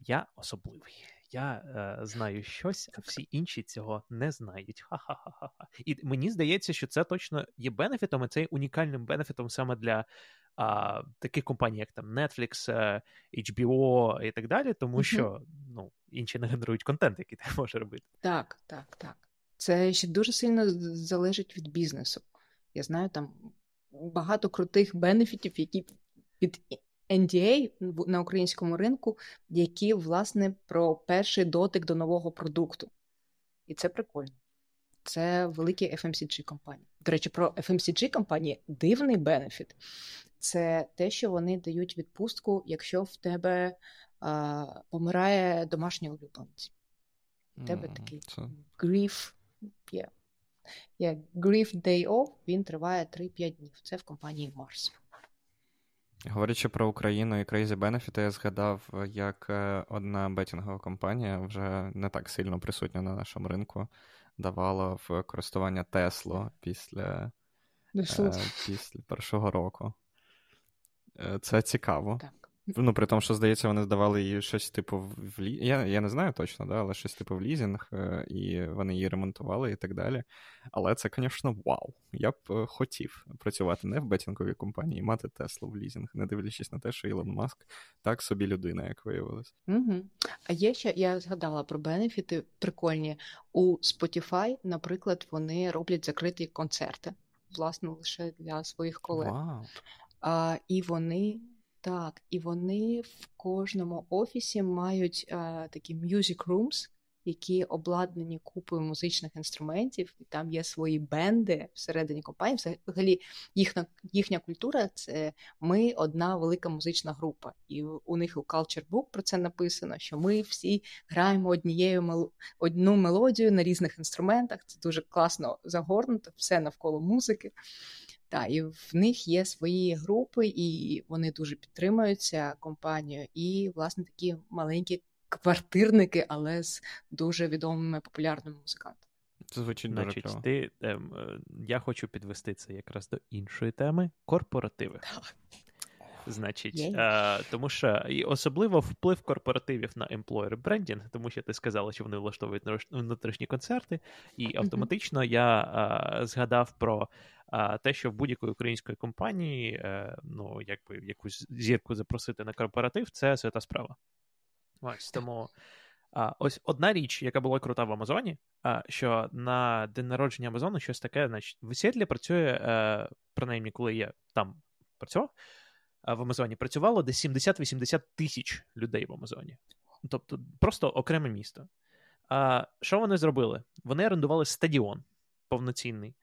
Я особливий. Я е, знаю щось, а всі інші цього не знають. Ха-ха-ха. І мені здається, що це точно є бенефітом, і це є унікальним бенефітом саме для а, таких компаній, як там Netflix, HBO і так далі, тому що ну, інші не генерують контент, який ти можеш робити. Так, так, так. Це ще дуже сильно залежить від бізнесу. Я знаю там багато крутих бенефітів, які під NDA на українському ринку, які, власне, про перший дотик до нового продукту. І це прикольно. Це великі FMCG компанії. До речі, про FMCG компанії дивний бенефіт це те, що вони дають відпустку, якщо в тебе а, помирає домашній улюбленець. У тебе mm, такий це... grief, yeah. Yeah, grief day off, він триває 3-5 днів. Це в компанії Mars. Говорячи про Україну і Crazy Benefit, я згадав, як е, одна бетінгова компанія вже не так сильно присутня на нашому ринку, давала в користування Теслу після, е, після першого року. Е, це цікаво. Ну, при тому, що, здається, вони здавали її щось, типу, в лі... Я я не знаю точно, да, але щось типу в лізінг, і вони її ремонтували і так далі. Але це, звісно, вау. Я б е, хотів працювати не в бетінговій компанії, мати Теслу в лізінг, не дивлячись на те, що Ілон Маск так собі людина, як виявилось. Угу. А є ще, я згадала про бенефіти прикольні. У Spotify, наприклад, вони роблять закриті концерти, власне, лише для своїх колег. Вау. А, І вони так, і вони в кожному офісі мають а, такі music rooms, які обладнані купою музичних інструментів, і там є свої бенди всередині компанії. Взагалі, їхня їхня культура це ми одна велика музична група. І у них у Culture Book про це написано, що ми всі граємо однією одну мелодію на різних інструментах. Це дуже класно загорнуто, все навколо музики. Так, і в них є свої групи, і вони дуже підтримуються компанією. І, власне, такі маленькі квартирники, але з дуже відомими популярними музикантами. Це звучить Значить, кльово. ти, ем, е, Я хочу підвести це якраз до іншої теми корпоративи. Значить, е, тому що і особливо вплив корпоративів на employer брендінг, тому що ти сказала, що вони влаштовують внутрішні концерти, і автоматично mm-hmm. я е, згадав про е, те, що в будь-якої української компанії, е, ну якби якусь зірку запросити на корпоратив, це свята справа. Ось тому. А, Ось одна річ, яка була крута в Амазоні, а, що на день народження Амазону щось таке, значить, в Сіетлі працює, е, принаймні, коли я там працював, в Амазоні працювало десь 70-80 тисяч людей в Амазоні. Тобто просто окреме місто. А, Що вони зробили? Вони орендували стадіон повноцінний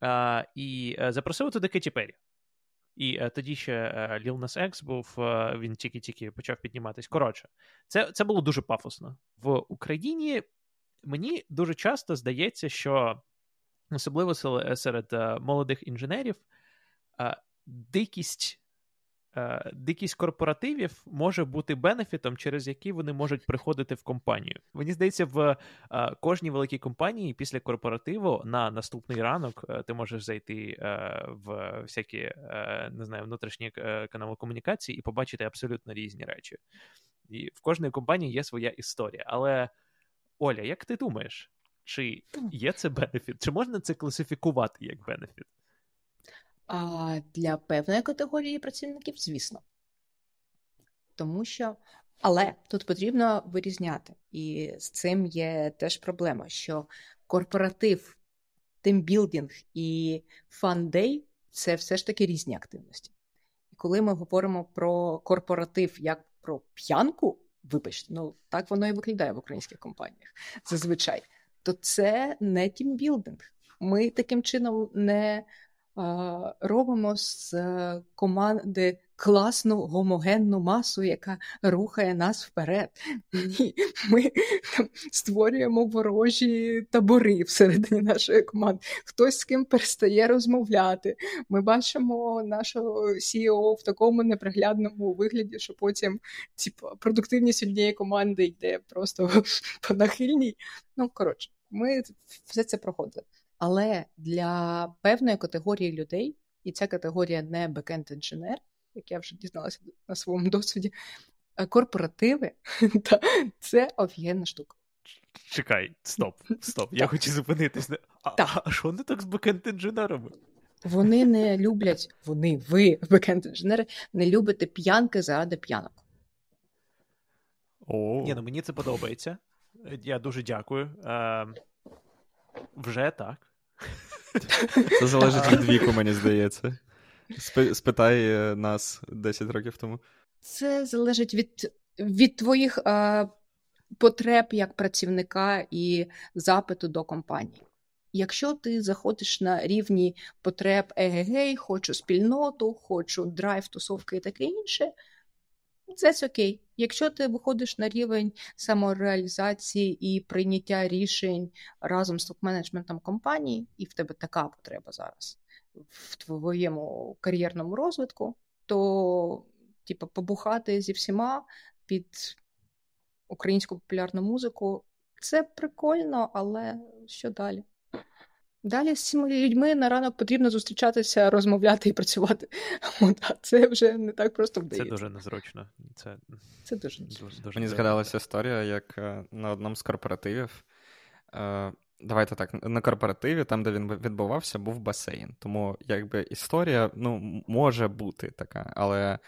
а, і е, запросили туди Кеті Перрі. І а, е, тоді ще е, Lil Nas X був, він тільки-тільки почав підніматись. Коротше, це це було дуже пафосно. В Україні мені дуже часто здається, що особливо серед молодих інженерів дикість Е, дикість корпоративів може бути бенефітом, через який вони можуть приходити в компанію. Мені здається, в е, кожній великій компанії після корпоративу на наступний ранок е, ти можеш зайти в всякі не знаю, внутрішні канали комунікації і побачити абсолютно різні речі. І в кожній компанії є своя історія. Але Оля, як ти думаєш, чи є це бенефіт? Чи можна це класифікувати як бенефіт? А для певної категорії працівників, звісно. Тому що, але тут потрібно вирізняти, і з цим є теж проблема, що корпоратив, тимбілдинг і fun day – це все ж таки різні активності. І коли ми говоримо про корпоратив як про п'янку, вибачте, ну так воно і виглядає в українських компаніях зазвичай, то це не тімбілдинг. Ми таким чином не робимо з команди класну гомогенну масу, яка рухає нас вперед. Ні, Ми там створюємо ворожі табори всередині нашої команди. Хтось з ким перестає розмовляти. Ми бачимо нашого CEO в такому неприглядному вигляді, що потім типу, продуктивність однієї команди йде просто по нахильній. Ну, коротше, ми все це проходили. Але для певної категорії людей, і ця категорія не бекенд інженер як я вже дізналася на своєму досвіді, е, корпоративи це офігенна штука. Чекай, стоп, стоп. Я хочу зупинитись. А, а що не так з бекенд-інженерами? Вони не люблять, вони, ви, бекенд-інженери, не любите п'янки заради п'янок. О. Ні, ну мені це подобається. Я дуже дякую. Вже так. Це залежить від віку, мені здається. Спитай е, нас 10 років тому. Це залежить від від твоїх е, потреб як працівника і запиту до компанії. Якщо ти заходиш на рівні потреб егегей, хочу спільноту, хочу драйв, тусовки і таке інше, це окей. Якщо ти виходиш на рівень самореалізації і прийняття рішень разом з топ-менеджментом компанії, і в тебе така потреба зараз, в твоєму кар'єрному розвитку, то типу, побухати зі всіма під українську популярну музику це прикольно, але що далі? Далі з цими людьми на ранок потрібно зустрічатися, розмовляти і працювати. Це вже не так просто вдається. Це дуже незручно. Це це дуже незручно. Дуже Мені згадалася історія, як е, на одному з корпоративів е, Давайте так, на корпоративі, там, де він відбувався, був басейн. Тому якби історія ну, може бути така, але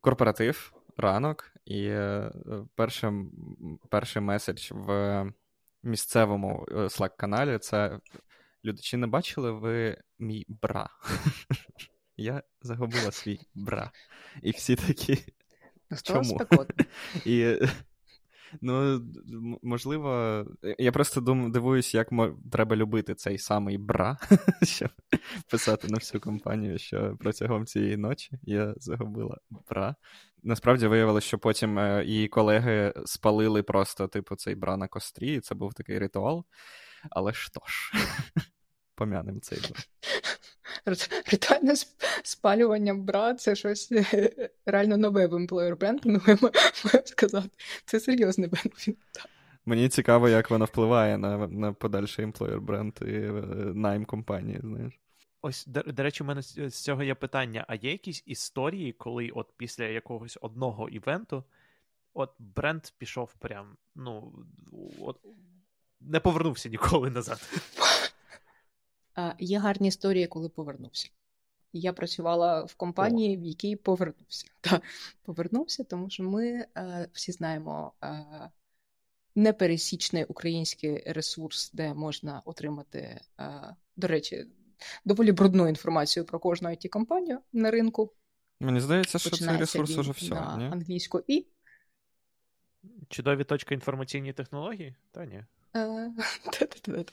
корпоратив, ранок, і е, перший, перший меседж в місцевому е, Slack-каналі це люди, чи не бачили ви мій бра? Я загубила свій бра. І всі такі. Чому? І Ну, можливо, я просто дум, дивуюсь, як треба любити цей самий бра, щоб писати на всю компанію, що протягом цієї ночі я загубила бра. Насправді виявилося, що потім е, її колеги спалили просто, типу, цей бра на кострі, і це був такий ритуал. Але що ж, пом'янемо цей бра. Ритуальне спалювання бра це щось е, реально нове в employer бренду, маю сказати. Це серйозний бенефіт. Мені цікаво, як воно впливає на на подальший employer бренд і е, найм компанії, знаєш. Ось, до, до речі, у мене з цього є питання: а є якісь історії, коли от після якогось одного івенту от бренд пішов прям, ну, от, не повернувся ніколи назад. Є гарні історії, коли повернувся. Я працювала в компанії, в якій повернувся. Та, Повернувся, тому що ми е, всі знаємо е, непересічний український ресурс, де можна отримати, е, до речі, доволі брудну інформацію про кожну it компанію на ринку. Мені здається, що цей ресурс уже все. на ні? англійську і. Чудові точки інформаційні технології? Та ні. Е,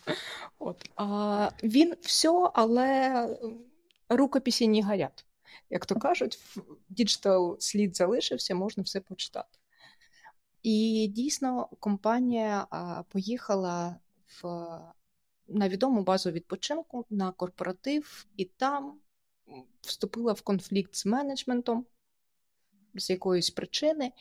От. А, Він все, але рукописі не горять. Як то кажуть, діджитал слід залишився, можна все почитати. І дійсно компанія поїхала в, на відому базу відпочинку на корпоратив, і там вступила в конфлікт з менеджментом з якоїсь причини,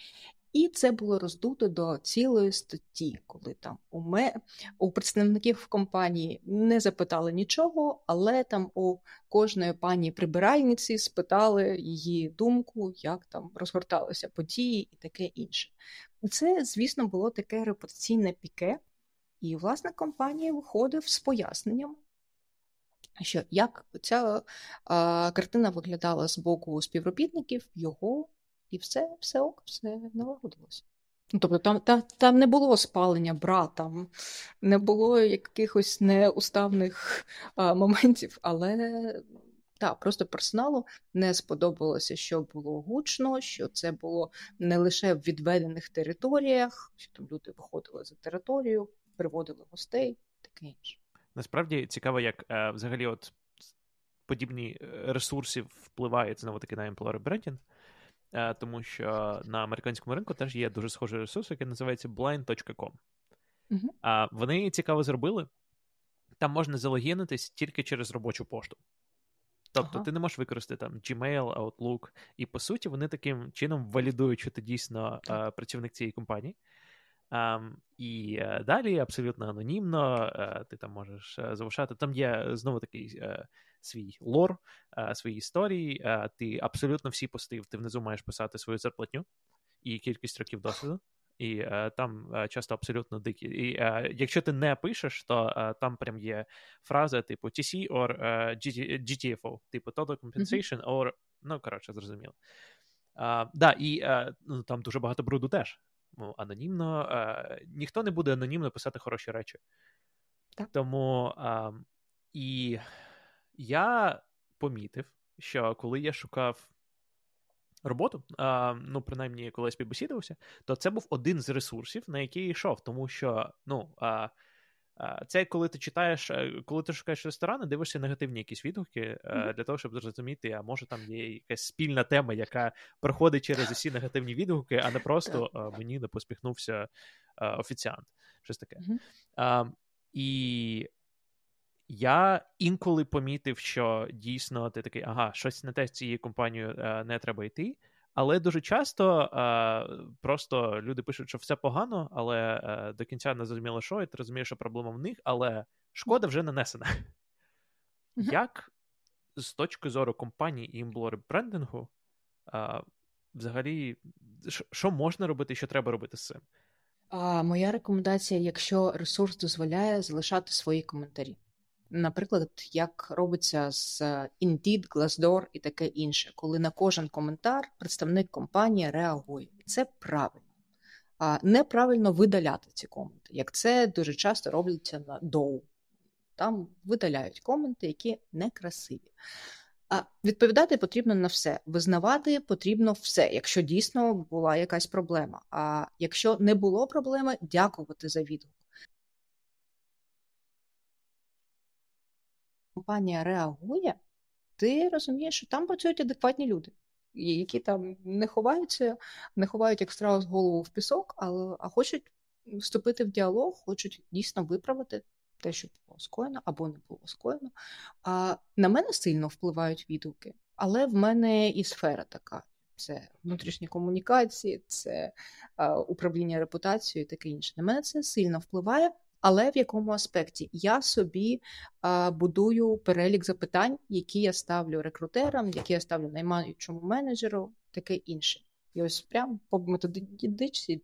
і це було роздуто до цілої статті, коли там у ме... у представників компанії не запитали нічого, але там у кожної пані прибиральниці спитали її думку, як там розгорталися події і таке інше. Це, звісно, було таке репутаційне піке, і власник компанії виходив з поясненням. Що як ця а, картина виглядала з боку співробітників, його і все все ок, все налагодилося. Ну, Тобто там там, там не було спалення бра, там не було якихось неуставних а, моментів, але так, просто персоналу не сподобалося, що було гучно, що це було не лише в відведених територіях, що там люди виходили за територію, приводили гостей, таке інше. Насправді цікаво, як е, взагалі, от подібні ресурси впливають знову таки на employer branding, тому що на американському ринку теж є дуже схожий ресурс, який називається blind.com. А Вони цікаво зробили. Там можна залогінитись тільки через робочу пошту. Тобто ага. ти не можеш використати там Gmail, Outlook, і по суті вони таким чином валідують, що ти дійсно uh, працівник цієї компанії. Um, і uh, далі абсолютно анонімно, uh, ти там можеш uh, залишати. Там є знову такий свій лор, свої історії. Ти абсолютно всі пости, ти внизу маєш писати свою зарплатню і кількість років досвіду і е, там е, часто абсолютно дикі. І е, якщо ти не пишеш, то там прям є фраза типу TC or GTFO, типу Total Compensation, or, ну, коротше, зрозуміло. Да, і ну, там дуже багато бруду теж. Ну, Анонімно, ніхто не буде анонімно писати хороші речі. Так. Тому і я помітив, що коли я шукав роботу, а, ну принаймні, коли я співбесідувався, то це був один з ресурсів, на який я йшов, тому що ну. А, це коли ти читаєш, е, коли ти шукаєш ресторани, дивишся негативні якісь відгуки mm-hmm. для того, щоб зрозуміти, а може там є якась спільна тема, яка проходить через усі негативні відгуки, а не просто мені не поспіхнувся офіціант. Щось таке. Mm-hmm. І я інколи помітив, що дійсно ти такий, ага, щось не те з цією компанією е, не треба йти. Але дуже часто е, просто люди пишуть, що все погано, але е, до кінця не зрозуміло, що, і ти розумієш, що проблема в них, але шкода вже нанесена. Mm-hmm. Як з точки зору компанії і імблори брендингу, е, взагалі, що можна робити що треба робити з цим? А, Моя рекомендація, якщо ресурс дозволяє, залишати свої коментарі наприклад, як робиться з Indeed, Glassdoor і таке інше, коли на кожен коментар представник компанії реагує. Це правильно. А неправильно видаляти ці коменти, як це дуже часто робляться на доу. Там видаляють коменти, які некрасиві. А відповідати потрібно на все. Визнавати потрібно все, якщо дійсно була якась проблема. А якщо не було проблеми, дякувати за відгук. Компанія реагує, ти розумієш, що там працюють адекватні люди, які там не ховаються, не ховають як страус голову в пісок, але а хочуть вступити в діалог, хочуть дійсно виправити те, що було скоєно або не було скоєно. А на мене сильно впливають відгуки, але в мене і сфера така. Це внутрішні комунікації, це а, управління репутацією і таке інше. На мене це сильно впливає, але в якому аспекті я собі а, будую перелік запитань, які я ставлю рекрутерам, які я ставлю наймаючому менеджеру, таке інше. І ось прямо по методичці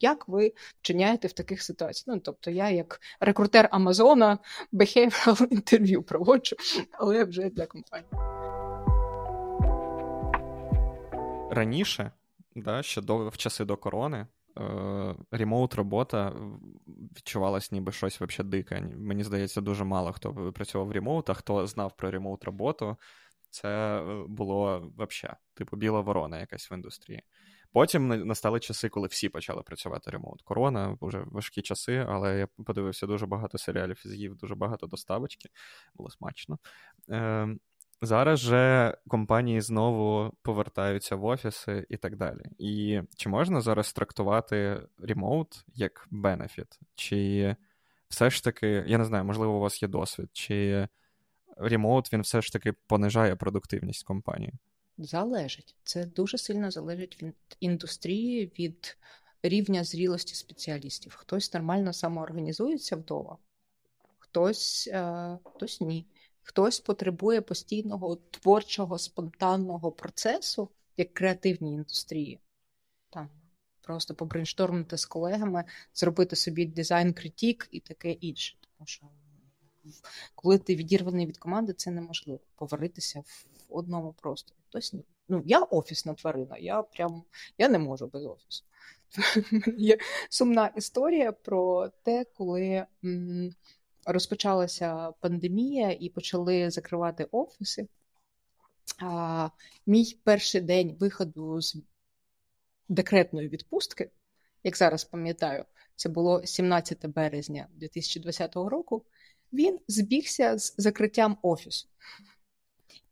як ви вчиняєте в таких ситуаціях? Ну, тобто, я як рекрутер Амазона behavioral інтерв'ю проводжу, але вже для компанії. Раніше, да, ще до в часи до корони, ремоут робота відчувалась ніби щось вообще дике. Мені здається, дуже мало хто працював в ремоут, а хто знав про ремоут роботу, це е, було вообще, типу, біла ворона якась в індустрії. Потім настали часи, коли всі почали працювати ремоут. Корона, вже важкі часи, але я подивився дуже багато серіалів з'їв дуже багато доставочки, було смачно. Е, Зараз же компанії знову повертаються в офіси і так далі. І чи можна зараз трактувати ремоут як бенефіт? Чи все ж таки, я не знаю, можливо, у вас є досвід, чи ремоут він все ж таки понижає продуктивність компанії? Залежить. Це дуже сильно залежить від індустрії, від рівня зрілості спеціалістів. Хтось нормально самоорганізується вдома, хтось, е, хтось ні. Хтось потребує постійного творчого спонтанного процесу, як креативній індустрії. Там просто побрейнштормити з колегами, зробити собі дизайн-критік і таке інше. Тому що коли ти відірваний від команди, це неможливо поваритися в одному просторі. Хтось ні. Ну, я офісна тварина, я прям я не можу без офісу. Є сумна історія про те, коли. М- розпочалася пандемія і почали закривати офіси. А, Мій перший день виходу з декретної відпустки, як зараз пам'ятаю, це було 17 березня 2020 року. Він збігся з закриттям офісу.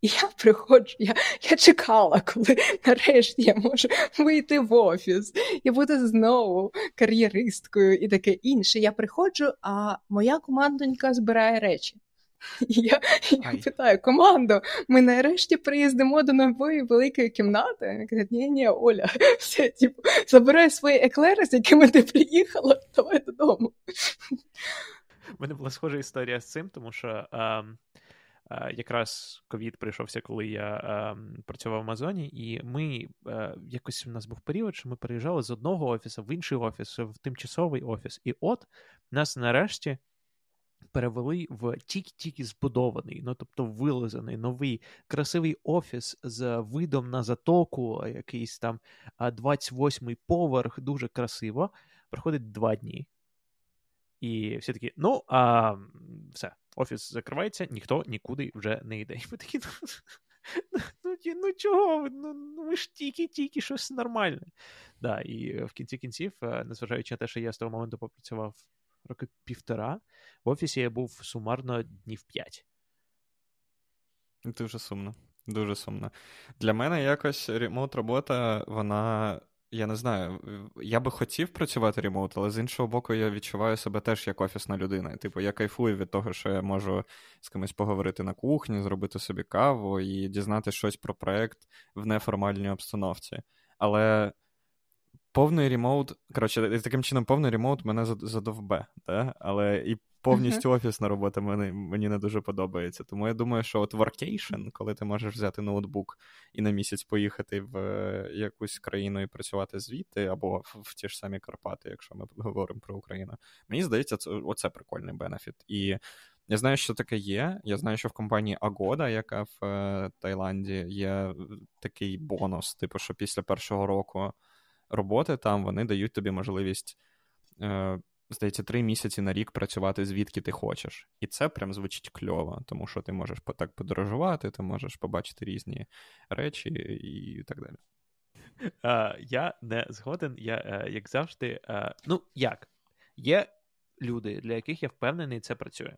І я приходжу, я я чекала, коли нарешті я можу вийти в офіс і бути знову кар'єристкою і таке інше. Я приходжу, а моя командонька збирає речі. І я я питаю: командо, ми нарешті приїздимо до нової великої кімнати. Вони кажуть, ні, ні, Оля, все, типу, забирай свої еклери, з якими ти приїхала, давай додому. У мене була схожа історія з цим, тому що. А... Якраз ковід прийшовся, коли я е, працював в Амазоні, і ми е, якось у нас був період, що ми переїжджали з одного офісу в інший офіс, в тимчасовий офіс. І от нас нарешті перевели в тільки-тільки збудований, ну тобто вилизаний новий красивий офіс з видом на затоку, якийсь там 28-й поверх, дуже красиво. Проходить два дні. І всі такі, ну, а все, офіс закривається, ніхто нікуди вже не йде. І ми такі, ну, ну, ну чого? Ну, ну ми ж тільки-тільки щось нормальне. Да, І в кінці кінців, е, незважаючи на те, що я з того моменту попрацював роки півтора, в офісі я був сумарно днів п'ять. Дуже сумно. Дуже сумно. Для мене якось ремонт робота, вона я не знаю, я би хотів працювати ремоут, але з іншого боку, я відчуваю себе теж як офісна людина. Типу, я кайфую від того, що я можу з кимось поговорити на кухні, зробити собі каву і дізнатися щось про проект в неформальній обстановці. Але повний ремоут, коротше, таким чином, повний ремоут мене задовбе, да? але і повністю офісна робота мені, мені не дуже подобається. Тому я думаю, що от workation, коли ти можеш взяти ноутбук і на місяць поїхати в е, якусь країну і працювати звідти, або в, в ті ж самі Карпати, якщо ми говоримо про Україну, мені здається, це оце прикольний бенефіт. І я знаю, що таке є. Я знаю, що в компанії Agoda, яка в е, Таїланді, є такий бонус, типу, що після першого року роботи там вони дають тобі можливість. Е, здається, три місяці на рік працювати звідки ти хочеш. І це прям звучить кльово, тому що ти можеш так подорожувати, ти можеш побачити різні речі і так далі. Uh, я не згоден, я, uh, як завжди. Uh, ну, як? Є люди, для яких я впевнений, це працює.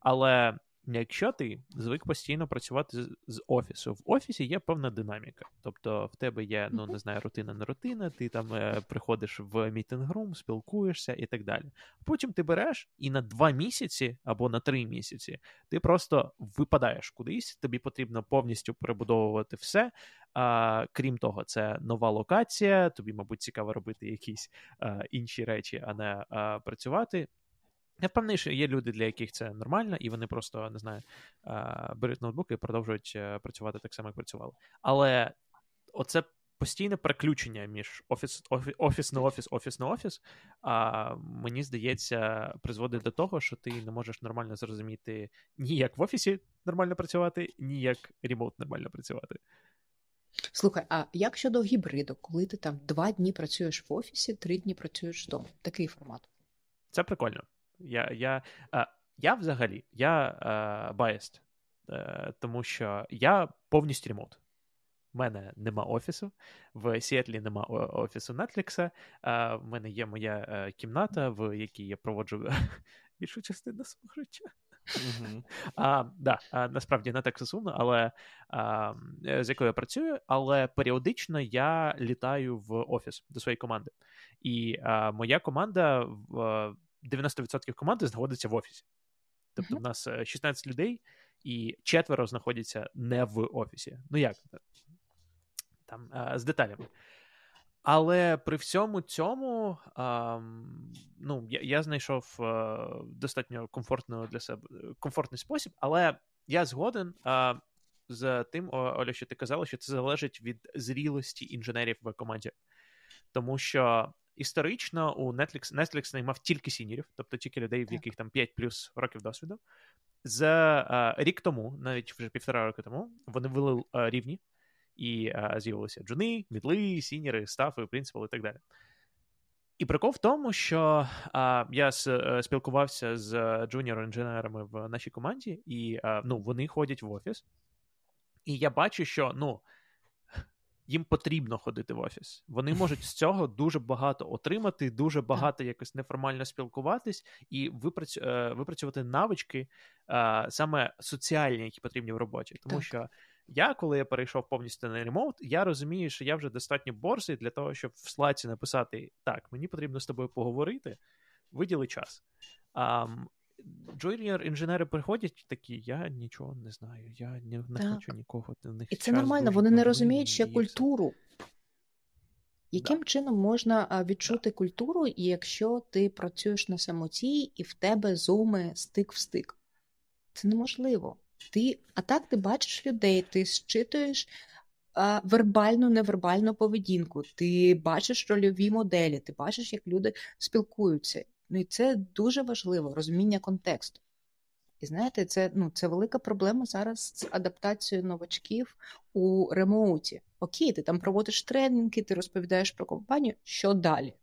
Але Якщо ти звик постійно працювати з, офісу, в офісі є певна динаміка. Тобто в тебе є, ну не знаю, рутина не рутина, ти там е, приходиш в мітинг-рум, спілкуєшся і так далі. Потім ти береш і на два місяці або на три місяці ти просто випадаєш кудись, тобі потрібно повністю перебудовувати все. А, Крім того, це нова локація, тобі, мабуть, цікаво робити якісь а, інші речі, а не а, працювати. Я впевнений, що є люди, для яких це нормально, і вони просто не знаю, беруть ноутбуки і продовжують е, працювати так само, як працювали. Але оце постійне переключення між офіс, офіс, офіс на офіс, офіс на офіс, а мені здається, призводить до того, що ти не можеш нормально зрозуміти ні як в офісі нормально працювати, ні як ремоут нормально працювати. Слухай, а як щодо гібриду, коли ти там два дні працюєш в офісі, три дні працюєш вдома? Такий формат? Це прикольно. Я я, я взагалі я biased, е, тому що я повністю ремонт. У мене нема офісу, в Сіетлі нема офісу Netflix, В мене є моя е, кімната, в якій я проводжу більшу частину свого життя. Mm-hmm. А, да, Насправді не так сумно, але а, з якою я працюю, але періодично я літаю в офіс до своєї команди. І а, моя команда в 90% команди знаходиться в офісі. Тобто, uh-huh. в нас 16 е, людей, і четверо знаходяться не в офісі. Ну як? Там а, з деталями. Але при всьому цьому а, ну, я я знайшов а, е, достатньо комфортно для себе комфортний спосіб, але я згоден з тим, Оля, що ти казала, що це залежить від зрілості інженерів в команді. Тому що історично у Netflix Netflix наймав тільки сінірів, тобто тільки людей, в яких там 5 плюс років досвіду. За а, рік тому, навіть вже півтора року тому, вони ввели а, рівні, і а, з'явилися джуни, мідли, сінери, стафи, принципали і так далі. І прикол в тому, що а, я с, е, спілкувався з джуніор-інженерами в нашій команді, і а, ну, вони ходять в офіс. І я бачу, що ну, їм потрібно ходити в офіс. Вони можуть з цього дуже багато отримати, дуже багато якось неформально спілкуватись і випрацю... Е, випрацювати навички е, саме соціальні, які потрібні в роботі. Тому так. що я, коли я перейшов повністю на ремоут, я розумію, що я вже достатньо борзий для того, щоб в слаці написати: так, мені потрібно з тобою поговорити, виділи час. Um, джуніор інженери приходять такі, я нічого не знаю, я не, не хочу нікого. В них І це нормально, вони не розуміють ще культуру. Яким да. чином можна відчути да. культуру, якщо ти працюєш на самоті і в тебе Zoom-и стик в стик? Це неможливо. Ти, А так ти бачиш людей, ти зчитуєш а, вербальну, невербальну поведінку, ти бачиш рольові моделі, ти бачиш, як люди спілкуються. Ну і це дуже важливо розуміння контексту. І знаєте, це ну, це велика проблема зараз з адаптацією новачків у ремоуті. Окей, ти там проводиш тренінги, ти розповідаєш про компанію, що далі?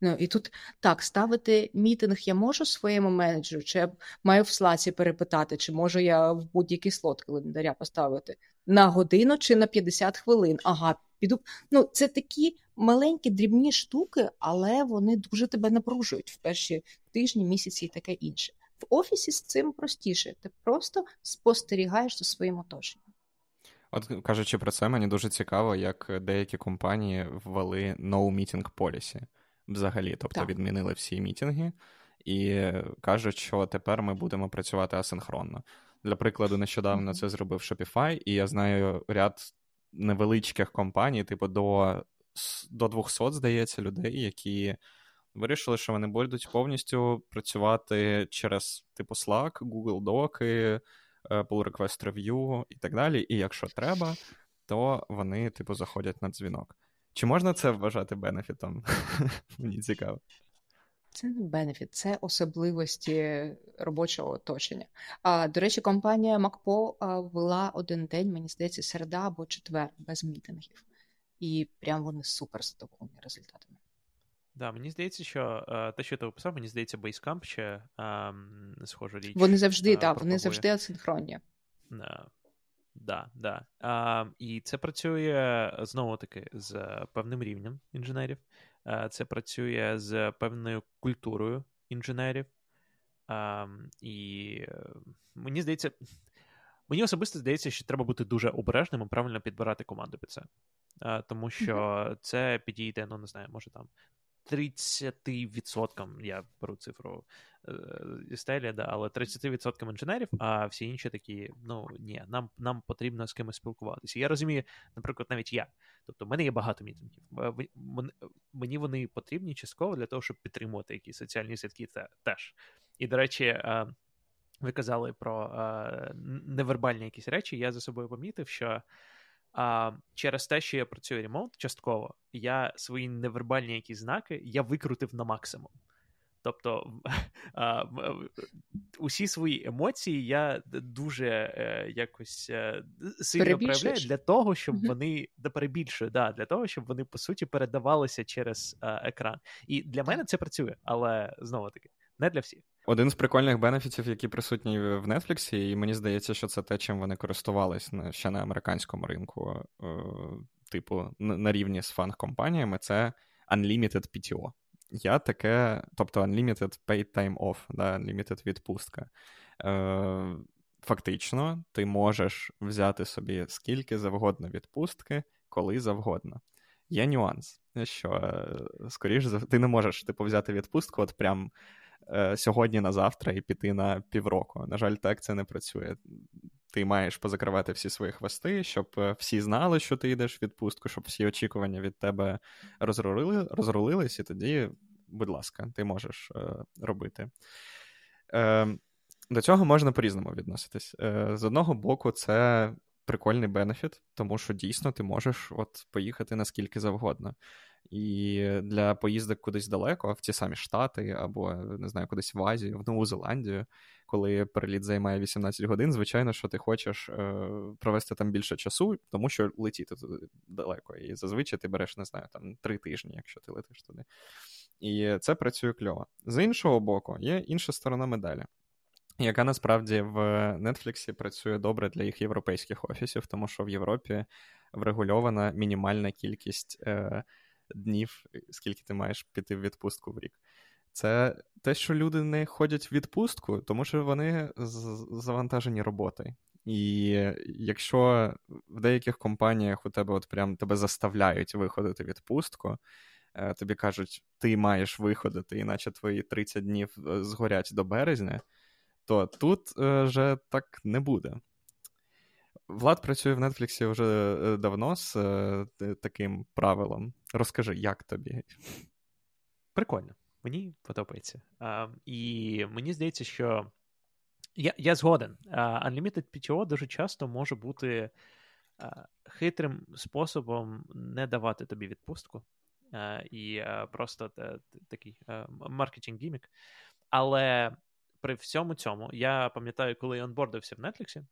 Ну і тут так, ставити мітинг я можу своєму менеджеру, чи я маю в слаці перепитати, чи можу я в будь-який слот календаря поставити на годину чи на 50 хвилин. Ага, піду. Ну, це такі маленькі дрібні штуки, але вони дуже тебе напружують в перші тижні, місяці і таке інше. В офісі з цим простіше. Ти просто спостерігаєш за своїм оточенням. От кажучи про це, мені дуже цікаво, як деякі компанії ввели no meeting policy взагалі, тобто так. відмінили всі мітинги і кажуть, що тепер ми будемо працювати асинхронно. Для прикладу, нещодавно це зробив Shopify, і я знаю ряд невеличких компаній, типу до до 200, здається, людей, які вирішили, що вони будуть повністю працювати через типу Slack, Google Доки, е, Pull Request Review і так далі. І якщо треба, то вони, типу, заходять на дзвінок. Чи можна це вважати бенефітом? Мені цікаво. Це не бенефіт, це особливості робочого оточення. А, До речі, компанія MacPo ввела один день, мені здається, середа або четвер без мітингів. І прям вони супер задоволені результатами. Да, мені здається, що е, те, що ти описав, мені здається, Basecamp ще е, схожу річ. Вони завжди, так, е, вони завжди асинхронні. Да, да, да. А, І це працює знову таки з певним рівнем інженерів. Е, це працює з певною культурою інженерів. І е, мені здається, мені особисто здається, що треба бути дуже обережним і правильно підбирати команду під це. Е, тому що це підійде, ну не знаю, може там 30%, я беру цифру зі стелі, да, але 30% інженерів, а всі інші такі, ну ні, нам нам потрібно з кимось спілкуватися. Я розумію, наприклад, навіть я. Тобто, в мене є багато мітингів. Мені вони потрібні частково для того, щоб підтримувати якісь соціальні святки це теж. І, до речі, ви казали про невербальні якісь речі. Я за собою помітив, що. А через те, що я працюю ремонт частково, я свої невербальні якісь знаки я викрутив на максимум. Тобто а, усі свої емоції я дуже е, якось е, сильно проявляю для того, щоб mm-hmm. вони да перебільшую, да, для того, щоб вони по суті передавалися через е, екран. І для мене це працює, але знову таки не для всіх. Один з прикольних бенефітів, які присутні в Netflix, і мені здається, що це те, чим вони користувались ще на американському ринку, е, типу, на рівні з фан-компаніями, це Unlimited PTO. Я таке, тобто Unlimited Paid Time Off, да, Unlimited відпустка. Е, Фактично, ти можеш взяти собі скільки завгодно відпустки, коли завгодно. Є нюанс, що, е, скоріш ти не можеш типу, взяти відпустку, от прям сьогодні на завтра і піти на півроку. На жаль, так це не працює. Ти маєш позакривати всі свої хвости, щоб е, всі знали, що ти йдеш в відпустку, щоб всі очікування від тебе розрулили, розрулились, і тоді, будь ласка, ти можеш е, робити. Е, До цього можна по-різному відноситись. Е, З одного боку, це прикольний бенефіт, тому що дійсно ти можеш от поїхати наскільки завгодно. І для поїздок кудись далеко, в ті самі Штати, або не знаю, кудись в Азію, в Нову Зеландію, коли переліт займає 18 годин, звичайно, що ти хочеш е, провести там більше часу, тому що летіти туди далеко. І зазвичай ти береш, не знаю, там три тижні, якщо ти летиш туди. І це працює кльово. З іншого боку, є інша сторона медалі. Яка насправді в Netflix працює добре для їх європейських офісів, тому що в Європі врегульована мінімальна кількість е, днів, скільки ти маєш піти в відпустку в рік. Це те, що люди не ходять в відпустку, тому що вони завантажені роботою. І якщо в деяких компаніях у тебе от прям тебе заставляють виходити в відпустку, е, тобі кажуть, ти маєш виходити, іначе твої 30 днів е, згорять до березня, то тут е, вже так не буде. Влад працює в Нетфліксі вже давно з таким правилом. Розкажи, як тобі? Прикольно. Мені подобається. А, І мені здається, що я я згоден. Unlimited PTO дуже часто може бути хитрим способом не давати тобі відпустку. І просто такий маркетинг гімік. Але при всьому цьому я пам'ятаю, коли я онбордився в Netflix,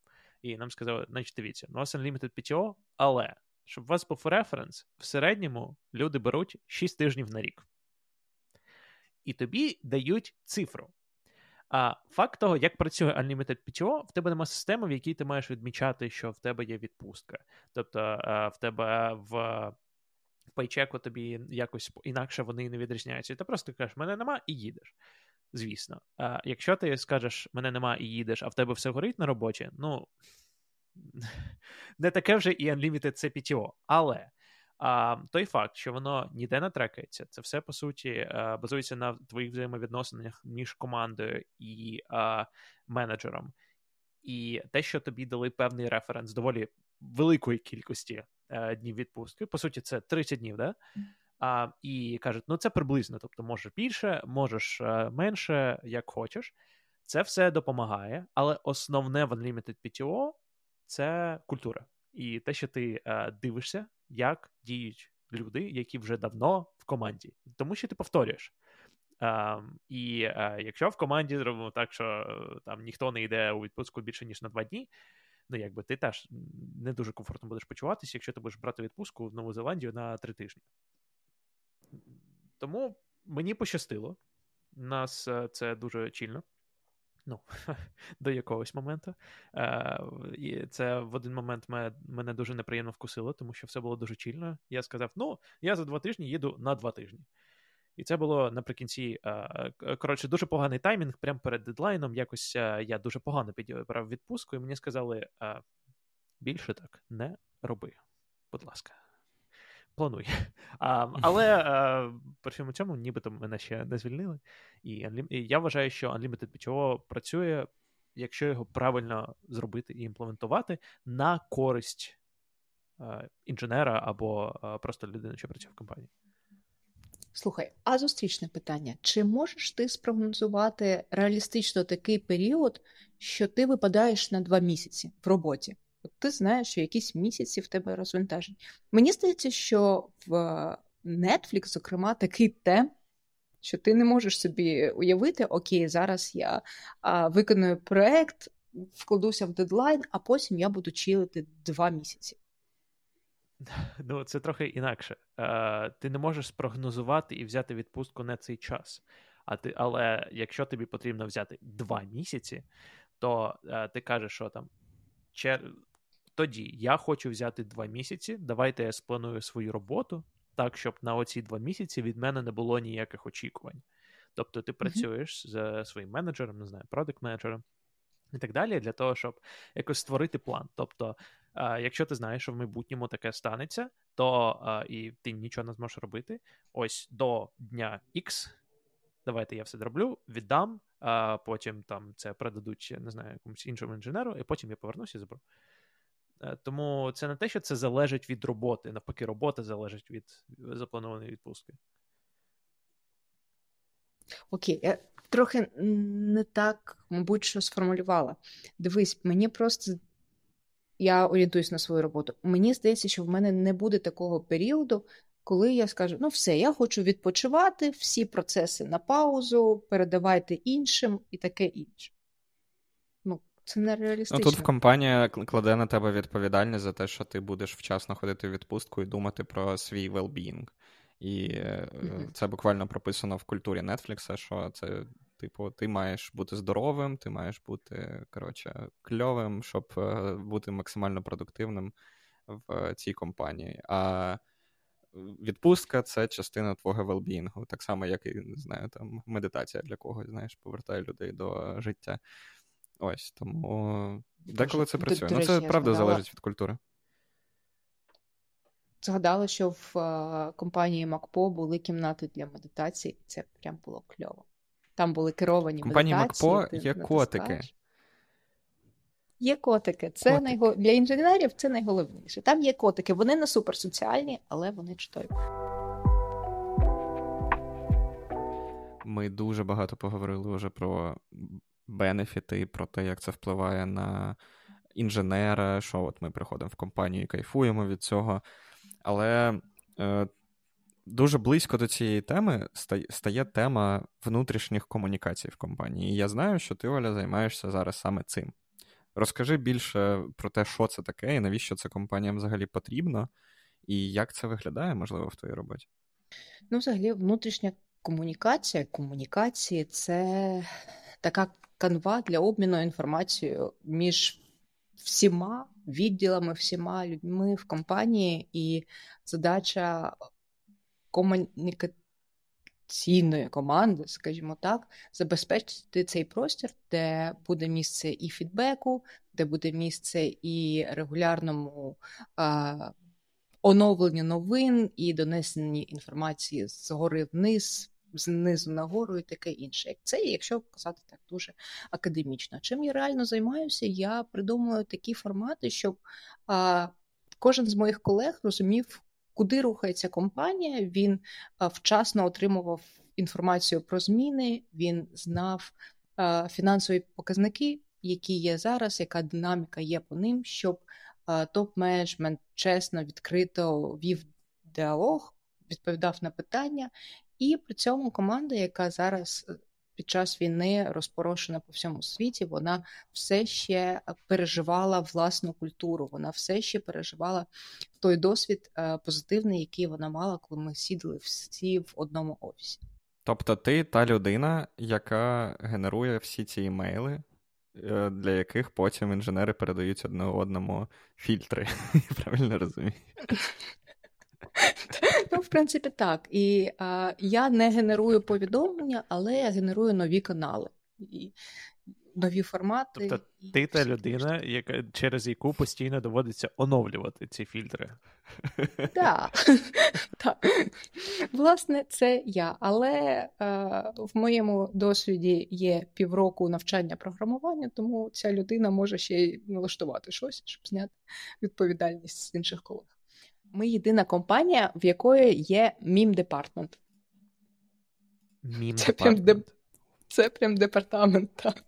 і нам сказали, значить, дивіться, у вас Unlimited PTO, але щоб у вас був референс, в середньому люди беруть 6 тижнів на рік. І тобі дають цифру. А факт того, як працює Unlimited PTO, в тебе немає системи, в якій ти маєш відмічати, що в тебе є відпустка. Тобто в тебе в пейчеку тобі якось інакше вони не відрізняються. І ти просто кажеш, мене нема, і їдеш. Звісно. А Якщо ти скажеш, мене нема і їдеш, а в тебе все горить на роботі, ну не таке вже і Unlimited це PTO. Але а той факт, що воно ніде не трекається, це все по суті базується на твоїх взаємовідносинах між командою і а, менеджером. І те, що тобі дали певний референс доволі великої кількості е, днів відпустки, по суті, це 30 днів, да? А, І кажуть, ну це приблизно, тобто можеш більше, можеш е, менше, як хочеш. Це все допомагає, але основне в Unlimited PTO це культура. І те, що ти а, дивишся як діють люди, які вже давно в команді, тому що ти повторюєш. А, І а, якщо в команді зробимо так, що е, там ніхто не йде у відпустку більше ніж на два дні, ну якби ти теж не дуже комфортно будеш почуватися, якщо ти будеш брати відпустку в Нову Зеландію на три тижні. Тому мені пощастило. Нас е, це дуже чільно ну, до якогось моменту. Е, І це в один момент мене, дуже неприємно вкусило, тому що все було дуже чільно. Я сказав: ну, я за два тижні їду на два тижні. І це було наприкінці. Е, коротше, дуже поганий таймінг. Прямо перед дедлайном. Якось я дуже погано підібрав відпустку, і мені сказали: більше так не роби. Будь ласка плануй. А, Але а, при всьому цьому, нібито мене ще не звільнили. І, і я вважаю, що Unlimited PTO працює, якщо його правильно зробити і імплементувати на користь а, інженера або а, просто людини, що працює в компанії. Слухай, а зустрічне питання: чи можеш ти спрогнозувати реалістично такий період, що ти випадаєш на два місяці в роботі? От ти знаєш, що якісь місяці в тебе розвантажені. Мені здається, що в Netflix, зокрема, такий темп, що ти не можеш собі уявити, окей, зараз я а, виконую проект, вкладуся в дедлайн, а потім я буду чилити два місяці. Ну, це трохи інакше. Е, Ти не можеш спрогнозувати і взяти відпустку на цей час. А ти, Але якщо тобі потрібно взяти два місяці, то е, ти кажеш, що там тоді я хочу взяти два місяці. Давайте я спланую свою роботу так, щоб на оці два місяці від мене не було ніяких очікувань. Тобто ти працюєш з своїм менеджером, не знаю, продакт менеджером і так далі, для того, щоб якось створити план. Тобто, якщо ти знаєш, що в майбутньому таке станеться, то і ти нічого не зможеш робити. Ось до дня X, давайте я все зроблю, віддам, а потім там це передадуть, не знаю, якомусь іншому інженеру, і потім я повернуся і заберу. Е, тому це не те, що це залежить від роботи. Навпаки, робота залежить від запланованої відпустки. Окей, я трохи не так, мабуть, що сформулювала. Дивись, мені просто я орієнтуюсь на свою роботу. Мені здається, що в мене не буде такого періоду, коли я скажу: ну, все, я хочу відпочивати, всі процеси на паузу, передавайте іншим і таке інше. Це не реалістично. Ну, Тут в компанія кладе на тебе відповідальність за те, що ти будеш вчасно ходити в відпустку і думати про свій well-being. І mm-hmm. це буквально прописано в культурі Netflix, що це, типу, ти маєш бути здоровим, ти маєш бути коротше, кльовим, щоб е, бути максимально продуктивним в цій компанії. А відпустка це частина твого велбінгу, так само, як і не знаю, там медитація для когось, знаєш, повертає людей до життя. Ось тому деколи це працює. Ну, це правда залежить від культури. Згадала, що в е, компанії МакПо були кімнати для медитації, і це прям було кльово. Там були керовані компанії медитації. компанії МакПо є котики. Є котики. Це котики. Найго... Для інженерів це найголовніше. Там є котики. Вони не суперсоціальні, але вони чудові. Ми дуже багато поговорили вже про бенефіти, про те, як це впливає на інженера, що от ми приходимо в компанію і кайфуємо від цього. Але е, дуже близько до цієї теми стає тема внутрішніх комунікацій в компанії. І я знаю, що ти, Оля, займаєшся зараз саме цим. Розкажи більше про те, що це таке, і навіщо це компаніям взагалі потрібно, і як це виглядає, можливо, в твоїй роботі? Ну, взагалі, внутрішня комунікація, комунікації це така канва для обміну інформацією між всіма відділами, всіма людьми в компанії, і задача комунікаційної команди, скажімо так, забезпечити цей простір, де буде місце і фідбеку, де буде місце і регулярному. А, Оновленню новин і донесені інформації згори вниз знизу нагору і таке інше. Це, якщо казати так дуже академічно. Чим я реально займаюся, я придумую такі формати, щоб а, кожен з моїх колег розумів, куди рухається компанія. Він а, вчасно отримував інформацію про зміни, він знав а, фінансові показники, які є зараз, яка динаміка є по ним, щоб топ-менеджмент чесно, відкрито вів діалог, відповідав на питання і при цьому команда, яка зараз е, під час війни розпорошена по всьому світі, вона все ще переживала власну культуру, вона все ще переживала той досвід е, позитивний, який вона мала, коли ми сідали всі в одному офісі. Тобто ти та людина, яка генерує всі ці імейли, е, для яких потім інженери передають одне одному фільтри. Правильно розумію? Ну, в принципі, так. І а, я не генерую повідомлення, але я генерую нові канали. І Нові формати. Тобто ти та людина, яка через яку постійно доводиться оновлювати ці фільтри. Так. так. Власне, це я. Але е, в моєму досвіді є півроку навчання програмування, тому ця людина може ще й налаштувати щось, щоб зняти відповідальність з інших колег. Ми єдина компанія, в якої є meme department. Meme це прям, деп... це прям департамент, так.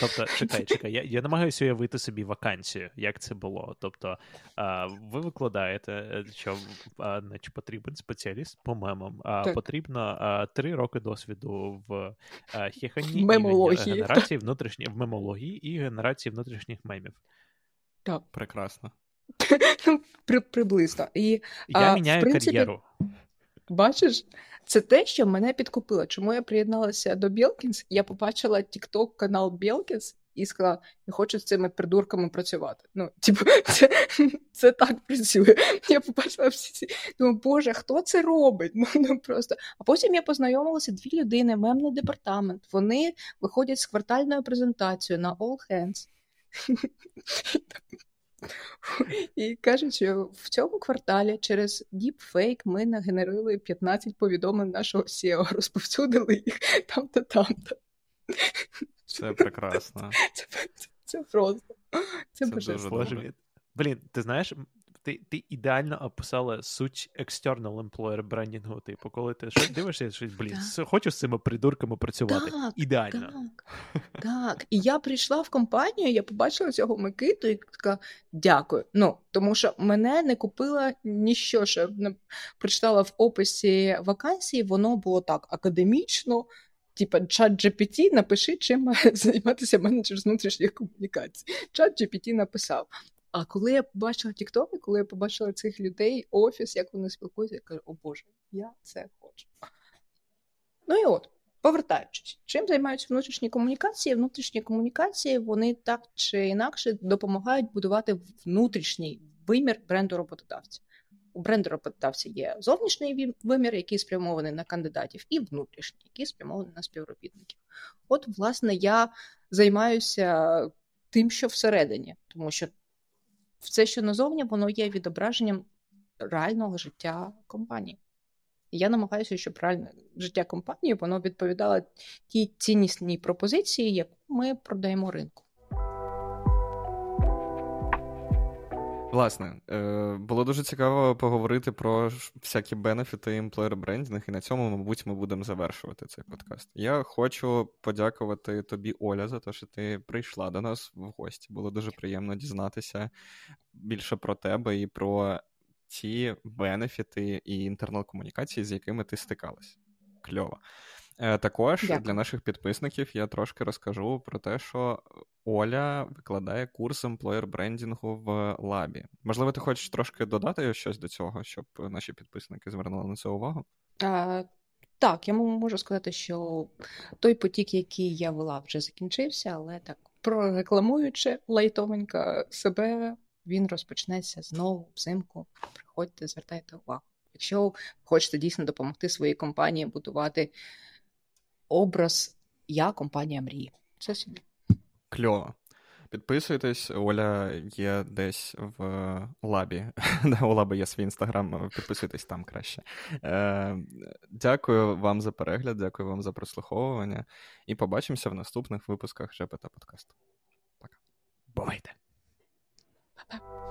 Тобто, чекай, чекай, я я намагаюся уявити собі вакансію, як це було. Тобто, а, ви викладаєте, е, що а, значить, потрібен спеціаліст по мемам, а так. потрібно а, три роки досвіду в хехані Мемології. генерації внутрішніх в мемології і генерації внутрішніх мемів. Так. Прекрасно. При, Приблизно. І, Я а, міняю в принципі, кар'єру. Бачиш, це те, що мене підкупило. Чому я приєдналася до Білкінс? Я побачила TikTok канал Білкінс і сказала, я хочу з цими придурками працювати. Ну, типу, це це так працює. Я побачила всі ці. Думаю, Боже, хто це робить? Ну, ну просто. А потім я познайомилася дві людини, мемний департамент. Вони виходять з квартальною презентацією на All Hands. І кажуть, що в цьому кварталі через діпфейк ми нагенерили 15 повідомлень нашого SEO, розповсюдили їх там-то, там-то. Це прекрасно. Це, це, це просто. Це, це дуже Блін, ти знаєш, ти ти ідеально описала суть external employer брендінгу. Типу, коли ти щось дивишся, щось, блін, хочу з цими придурками працювати. Так, ідеально. Так, так. І я прийшла в компанію, я побачила цього Микиту і така дякую. Ну, тому що мене не купила ніщо, що не прочитала в описі вакансії, воно було так академічно. Типа чат GPT, напиши, чим має займатися менеджер з внутрішніх комунікацій. Чат GPT написав. А коли я побачила TikTok, коли я побачила цих людей, офіс, як вони спілкуються, я кажу, о Боже, я це хочу. Ну і от, повертаючись, чим займаються внутрішні комунікації? Внутрішні комунікації вони так чи інакше допомагають будувати внутрішній вимір бренду роботодавця. У бренду роботодавця є зовнішній вимір, який спрямований на кандидатів, і внутрішній, який спрямований на співробітників. От, власне, я займаюся тим, що всередині, тому що все, що назовні, воно є відображенням реального життя компанії. Я намагаюся, щоб реальне життя компанії воно відповідало тій ціннісній пропозиції, яку ми продаємо ринку. Власне, е, було дуже цікаво поговорити про всякі бенефіти employer branding, і на цьому, мабуть, ми будемо завершувати цей подкаст. Я хочу подякувати тобі, Оля, за те, що ти прийшла до нас в гості. Було дуже приємно дізнатися більше про тебе і про ті бенефіти і інтернет-комунікації, з якими ти стикалась. Кльово. Е, також Дякую. для наших підписників я трошки розкажу про те, що Оля викладає курс емплоєр брендінгу в лабі. Можливо, ти хочеш трошки додати щось до цього, щоб наші підписники звернули на це увагу? А, Так, я можу сказати, що той потік, який я вела, вже закінчився, але так прорекламуючи лайтовенько себе, він розпочнеться знову взимку. Приходьте, звертайте увагу. Якщо хочете дійсно допомогти своїй компанії будувати образ Я компанія мрії. Це собі. Кльово. Підписуйтесь, Оля є десь в лабі. У лаби є свій інстаграм, підписуйтесь там краще. Е, Дякую вам за перегляд, дякую вам за прослуховування. І побачимося в наступних випусках ЖПТ подкасту. Пока. Бувайте. Па-па.